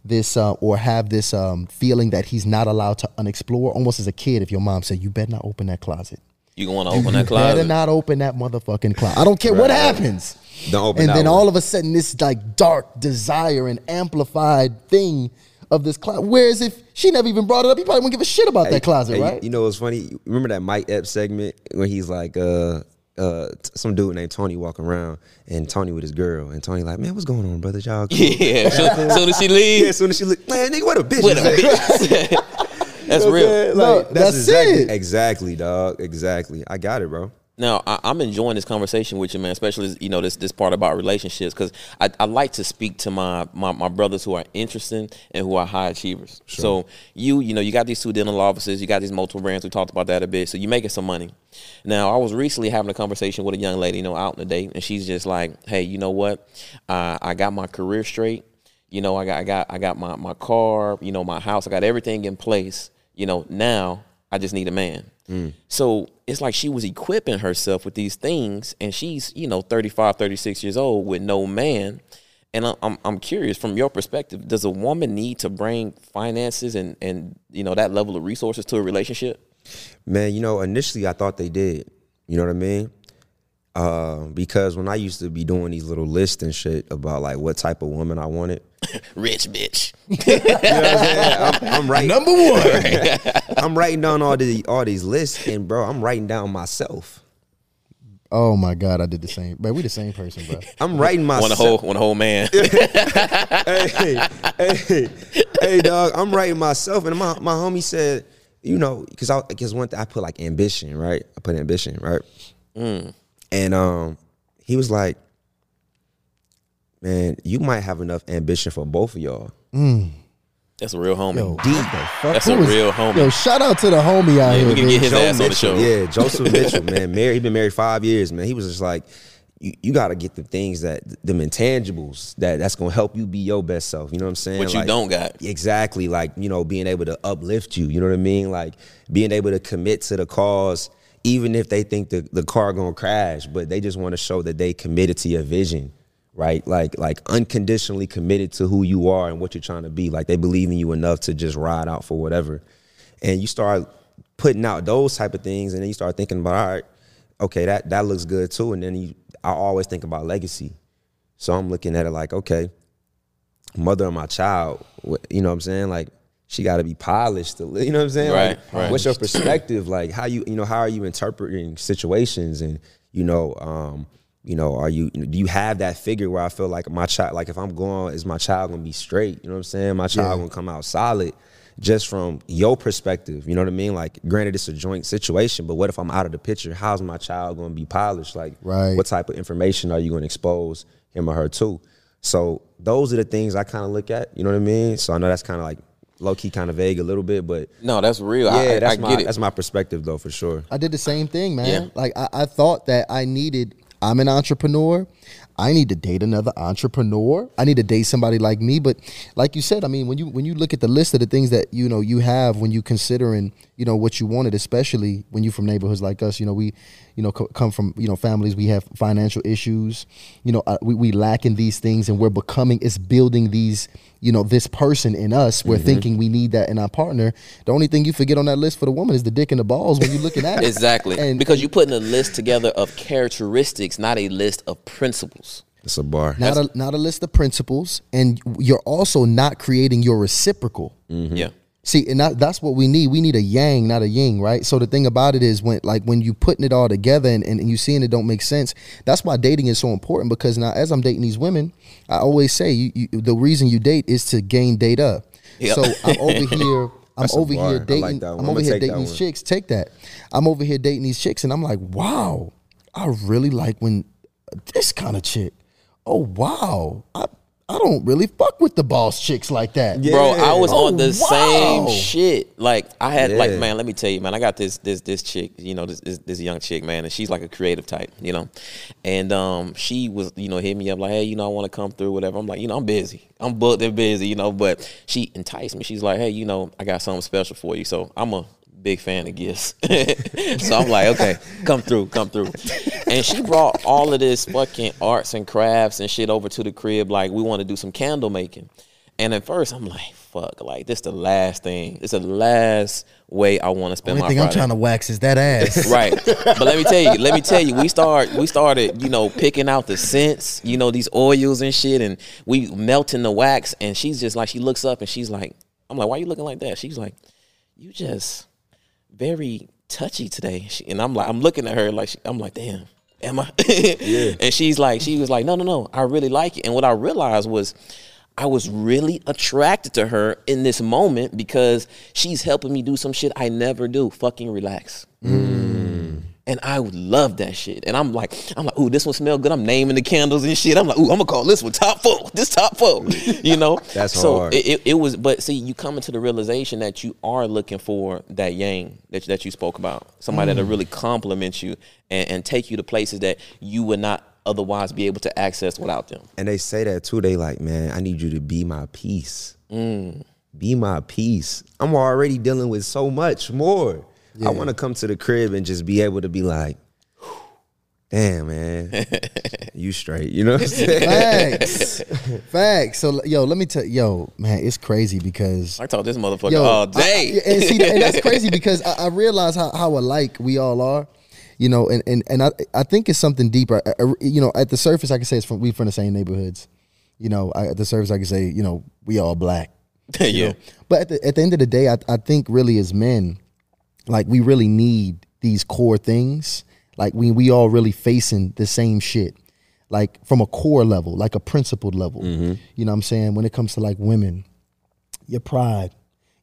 this uh, or have this um, feeling that he's not allowed to unexplore. Almost as a kid, if your mom said, "You better not open that closet." You gonna open that closet? Better not open that motherfucking closet. I don't care what happens. Don't open And then one. all of a sudden, this like dark desire and amplified thing of this closet. Whereas if she never even brought it up, you probably wouldn't give a shit about that closet, Hey, right? You know what's funny? Remember that Mike Epps segment when he's like, uh, uh, t- some dude named Tony walking around and Tony with his girl and Tony like, man, what's going on, brother? Y'all cool? (laughs) Yeah. Soon, (laughs) soon as she leaves, as soon as she look, man, nigga, what a bitch. what a bitch. (laughs) That's real. No, Like, that's exactly, it. Exactly, dog. Exactly. I got it, bro. Now I, I'm enjoying this conversation with you, man. Especially you know this this part about relationships because I, I like to speak to my, my my brothers who are interesting and who are high achievers. So you you know you got these two dental offices, you got these multiple brands. We talked about that a bit. So you're making some money. Now I was recently having a conversation with a young lady, you know, out in the date, and she's just like, hey, you know what? Uh, I got my career straight. You know, I got I got I got my my car. You know, my house. I got everything in place. You know, now I just need a man. So it's like she was equipping herself with these things, and she's, you know, 35, 36 years old with no man. And I'm, I'm curious from your perspective, does a woman need to bring finances and, and, you know, that level of resources to a relationship? Man, you know, initially I thought they did. You know what I mean? Uh, because when I used to be doing these little lists and shit about like what type of woman I wanted, (laughs) Rich bitch. you know what I'm saying? I'm, I'm writing, Number one. (laughs) I'm writing down all the all these lists, and bro, I'm writing down myself. oh my god, I did the same. But we the same person, bro. (laughs) I'm writing Want a whole, want a whole man. hey, hey, hey, dog, I'm writing myself, and my my homie said, you know, because I because one thing I put like ambition, right? I put ambition, right? And um, he was like, "Man, you might have enough ambition for both of y'all." Mm. That's a real homie. Yo, what the fuck? That's Who a was- real homie. Yo, shout out to the homie out Yeah, here. we can man. get his Joe ass on the Mitchell, show. Yeah, Joseph (laughs) Mitchell, man. Married, he been married five years, man. He was just like, you, you got to get the things that them intangibles that that's gonna help you be your best self. You know what I'm saying? What you don't got. Exactly, like you know, being able to uplift you. You know what I mean? Like being able to commit to the cause, even if they think the the car gonna crash, but they just want to show that they committed to your vision. Right, like like unconditionally committed to who you are and what you're trying to be. Like they believe in you enough to just ride out for whatever and you start putting out those type of things, and then you start thinking about, all right, okay, that that looks good too. And then you, I always think about legacy. So I'm looking at it like, okay, mother of my child, you know what I'm saying? Like, she got to be polished. To, you know what I'm saying? Right, Like, right. What's your perspective? Like, how you, you know, how are you interpreting situations? And you know, um, you know, are you, do you have that figure where I feel like my child, like if I'm going, is my child gonna be straight? You know what I'm saying? My child gonna come out solid just from your perspective. You know what I mean? Like, granted, it's a joint situation, but what if I'm out of the picture? How's my child gonna be polished? Like, Right. what type of information are you gonna expose him or her to? So those are the things I kind of look at. You know what I mean? So I know that's kind of like low key, kind of vague a little bit, but No, that's real. yeah, I, that's I my it. that's my perspective though for sure. I did the same thing, man. Yeah. Like I, I thought that I needed. I'm an entrepreneur. I need to date another entrepreneur. I need to date somebody like me. But like you said, I mean, when you when you look at the list of the things that you know you have when you considering you know what you wanted, especially when you from neighborhoods like us, you know we, you know co- come from you know families we have financial issues, you know uh, we we lack in these things and we're becoming it's building these you know this person in us. We're mm-hmm. thinking we need that in our partner. The only thing you forget on that list for the woman is the dick and the balls when you're looking at it. Exactly. And- because you're putting a list together of characteristics, not a list of principles. It's a bar. not a not a list of principles, and you're also not creating your reciprocal. Mm-hmm. Yeah. See, and that, that's what we need. We need a yang, not a yin, right? So the thing about it is when like when you putting it all together and, and, and you seeing it don't make sense. That's why dating is so important because now as I'm dating these women, I always say you, you, the reason you date is to gain data. Yep. So I'm over (laughs) here. I'm That's over here dating. one. I'm I'ma over here dating these chicks. Take that. I'm over here dating these chicks, and I'm like, wow, I really like when this kind of chick. Oh wow, I I don't really fuck with the boss chicks like that. Bro, I was Oh, on the wow. same shit. Like I had like man, let me tell you, man, I got this this this chick, you know, this, this this young chick, man, and she's like a creative type, you know. And um she was, you know, hit me up like, "Hey, you know, I want to come through whatever." I'm like, "You know, I'm busy. I'm booked and busy, you know, but she enticed me. She's like, "Hey, you know, I got something special for you." So, I'm a big fan of gifts. (laughs) so I'm like, okay, come through, come through. And she brought all of this fucking arts and crafts and shit over to the crib. Like, we want to do some candle making. And at first, I'm like, fuck, like, this the last thing. It's the last way I want to spend Only my thing I'm trying to wax is that ass. (laughs) Right. But let me tell you, let me tell you, we start we started, you know, picking out the scents, you know, these oils and shit, and we melting the wax, and she's just like she looks up and she's like, I'm like, why are you looking like that? She's like, You just very touchy today. She, and I'm like, I'm looking at her like she, I'm like, damn, am I? (laughs) yeah. And she's like, she was like, no, no, no, I really like it. And what I realized was I was really attracted to her in this moment because she's helping me do some shit I never do. Fucking relax. Mm. And I would love that shit. And I'm like, I'm like, ooh, this one smell good. I'm naming the candles and shit. I'm like, ooh, I'm gonna call this one top four. This top four. (laughs) You know? That's so hard. It, it, it was, but see, you come into the realization that you are looking for that yang that, that you spoke about. Somebody that'll really compliment you and, and take you to places that you would not otherwise be able to access without them. And they say that too. They like, man, I need you to be my peace. Mm. Be my peace. I'm already dealing with so much more. I want to come to the crib and just be able to be like, damn, man, (laughs) you straight. You know what I'm saying? Facts. (laughs) Facts. So yo, let me tell yo, man, it's crazy because I talk this motherfucker yo, all day. I- and see, and that's crazy (laughs) because I, I realize how, how alike we all are. You know, and, and, and I I think it's something deeper. I- I- you know, at the surface, I can say it's from we from the same neighborhoods. You know, I, at the surface, I can say you know we all black. you yeah. know. But at the at the end of the day, I, I think really as men, like we really need these core things. Like we we all really facing the same shit. Like from a core level, like a principled level. Mm-hmm. You know what I'm saying? When it comes to like women, your pride,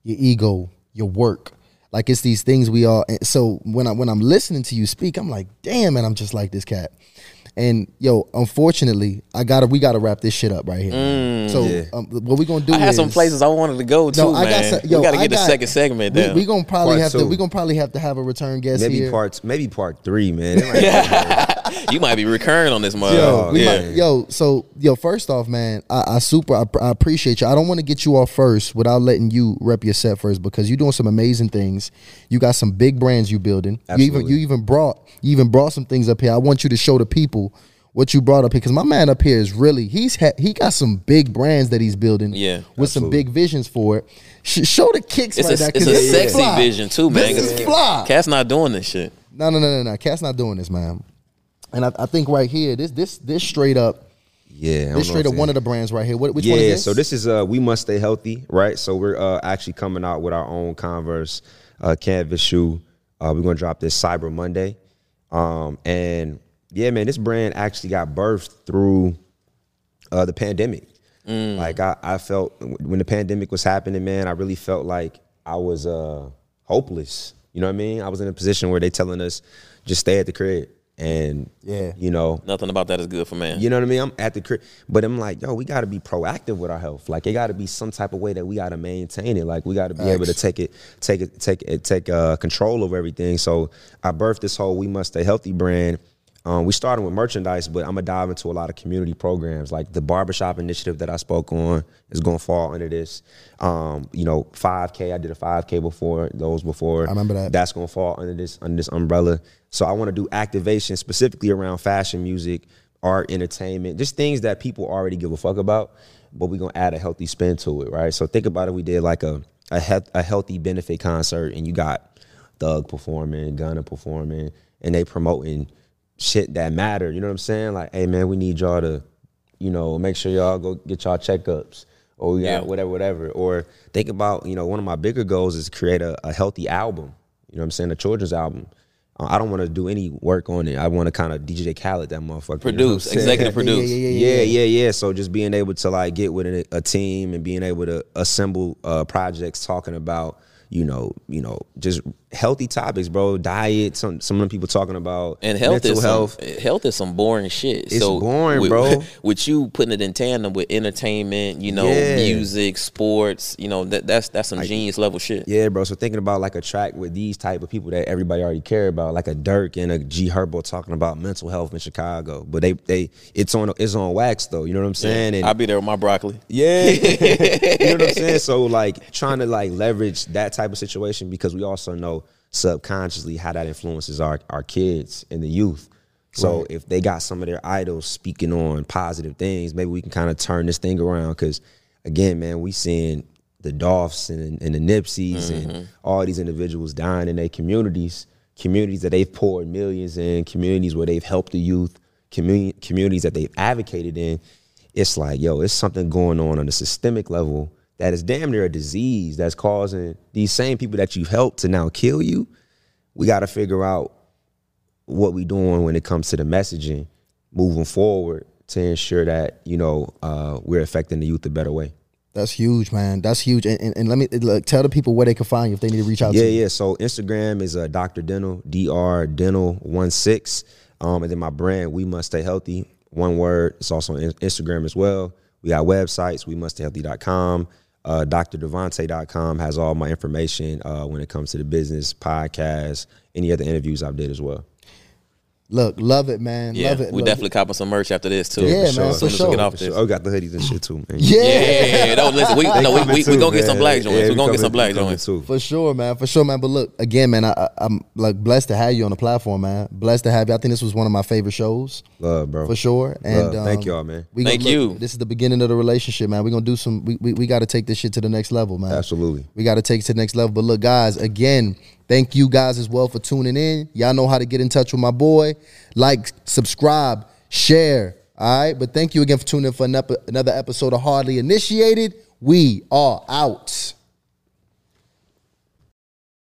your ego, your work. Like it's these things we all. So when I when I'm listening to you speak, I'm like, damn, man, I'm just like this cat. And yo, unfortunately, I gotta we gotta wrap this shit up right here. man. so Yeah. um, what we gonna do? I had some places I wanted to go to, No, man. I got some, yo, we got to I get the got- second segment We, down. we gonna probably Part have to. We gonna probably have to have a return guest Maybe here. part maybe part three, man. (laughs) It might- (laughs) you might be recurring on this mother. Yo, we yeah. might, yo, so yo, first off, man, I, I super, I, I appreciate you. I don't want to get you off first without letting you rep your set first because you're doing some amazing things. You got some big brands you building. You even, you even brought, you even brought some things up here. I want you to show the people what you brought up here because my man up here is really, he's ha- he got some big brands that he's building. Yeah. with some big visions for it. Sh- show the kicks It's right a, now. it's 'cause a sexy fly. vision too, man. This 'cause is fly. Cat's not doing this shit. No, no, no, no, no. Cat's not doing this, man. And I, I think right here, this, this, this straight up. yeah, I don't know This straight if up one of the brands right here. What, which yeah, one is this? so this is uh we must stay healthy, right? So we're uh actually coming out with our own Converse uh canvas shoe. Uh we're gonna drop this Cyber Monday. Um and yeah, man, this brand actually got birthed through uh the pandemic. Like I, I felt when the pandemic was happening, man, I really felt like I was uh hopeless. You know what I mean? I was in a position where they telling us just stay at the crib. And Yeah. you know, Nothing about that is good for man. you know what I mean? I'm at the crib, but I'm like, yo, we got to be proactive with our health. Like, it got to be some type of way that we got to maintain it. Like, we got to be able to take it, take it, take it, take uh, control over everything. So, I birthed this whole "We Must Stay Healthy" brand. Um, we started with merchandise, but I'm gonna dive into a lot of community programs, like the barbershop initiative that I spoke on is gonna fall under this. Um, you know, 5K. I did a 5K before those before. I remember that. That's gonna fall under this under this umbrella. So I want to do activation specifically around fashion, music, art, entertainment, just things that people already give a fuck about, but we're gonna add a healthy spin to it, right? So think about it. We did like a a, he- a healthy benefit concert, and you got Thug performing, Gunna performing, and they promoting shit that matter. You know what I'm saying? Like, hey man, we need y'all to, you know, make sure y'all go get y'all checkups. Or got Yeah. whatever, whatever. Or think about, you know, one of my bigger goals is create a, a healthy album. You know what I'm saying? A children's album. Uh, I don't want to do any work on it. I want to kind of DJ Khaled that motherfucker. you know I'm Produce, executive produce. yeah, yeah, Yeah, yeah, yeah. So just being able to like get with a, a team and being able to assemble uh, projects talking about you know, you know, just healthy topics, bro. Diet. Some some of the people talking about And health mental is health. some, health is some boring shit. It's so boring, with, bro. (laughs) With you putting it in tandem with entertainment, you know, Yeah. music, sports, you know, that that's that's some genius level shit. Yeah, bro. So thinking about like a track with these type of people that everybody already care about, like a Durk and a G Herbo talking about mental health in Chicago, but they they it's on it's on wax though. You know what I'm saying? And I'll be there with my broccoli. Yeah. (laughs) you know what I'm saying? So like trying to like leverage that type of situation because we also know subconsciously how that influences our, our kids and the youth. So if they got some of their idols speaking on positive things, maybe we can kind of turn this thing around. Cause again, man, we seeing the Dolphs and, and the Nipseys and mm-hmm. all these individuals dying in their communities, communities that they've poured millions in, communities where they've helped the youth, communities that they've advocated in it's like, yo, it's something going on on a systemic level that is damn near a disease that's causing these same people that you've helped to now kill you. We got to figure out what we doing when it comes to the messaging moving forward to ensure that you know uh, we're affecting the youth a better way. That's huge, man. That's huge. And, and, and let me look, tell the people where they can find you if they need to reach out Yeah, to you. yeah. So Instagram is uh, Dr. Dental, Dr. Dental one six, um, and then my brand, We Must Stay Healthy, one word. It's also on Instagram as well. We got websites, we must stay healthy.com. Uh, DrDevonte.com has all my information uh, when it comes to the business, podcast, any other interviews I've did as well. Look, love it, man. Yeah, love it. we love definitely it. copping some merch after this too. Yeah, man, As soon for as we sure. get off For this. sure. Oh, got the hoodies and shit too, (laughs) man. Yeah. Yeah, yeah, yeah. No, listen, we, no, we, coming we, we too, gonna get some black joints. Yeah, we we gonna get some black we joints. too. For sure, man. For sure, man. But look, again, man, I, I, I'm like blessed to have you on the platform, man. Blessed to have you. I think this was one of my favorite shows. Love, bro. For sure. And Love. Thank um, y'all, man. We Thank look- you. This is the beginning of the relationship, man. We're gonna do some we we, we gotta take this shit to the next level, man. Absolutely. We gotta take it to the next level. But look, guys, again, thank you guys as well for tuning in. Y'all know how to get in touch with my boy. Like, subscribe, share. All right. But thank you again for tuning in for another episode of Hardly Initiated. We are out.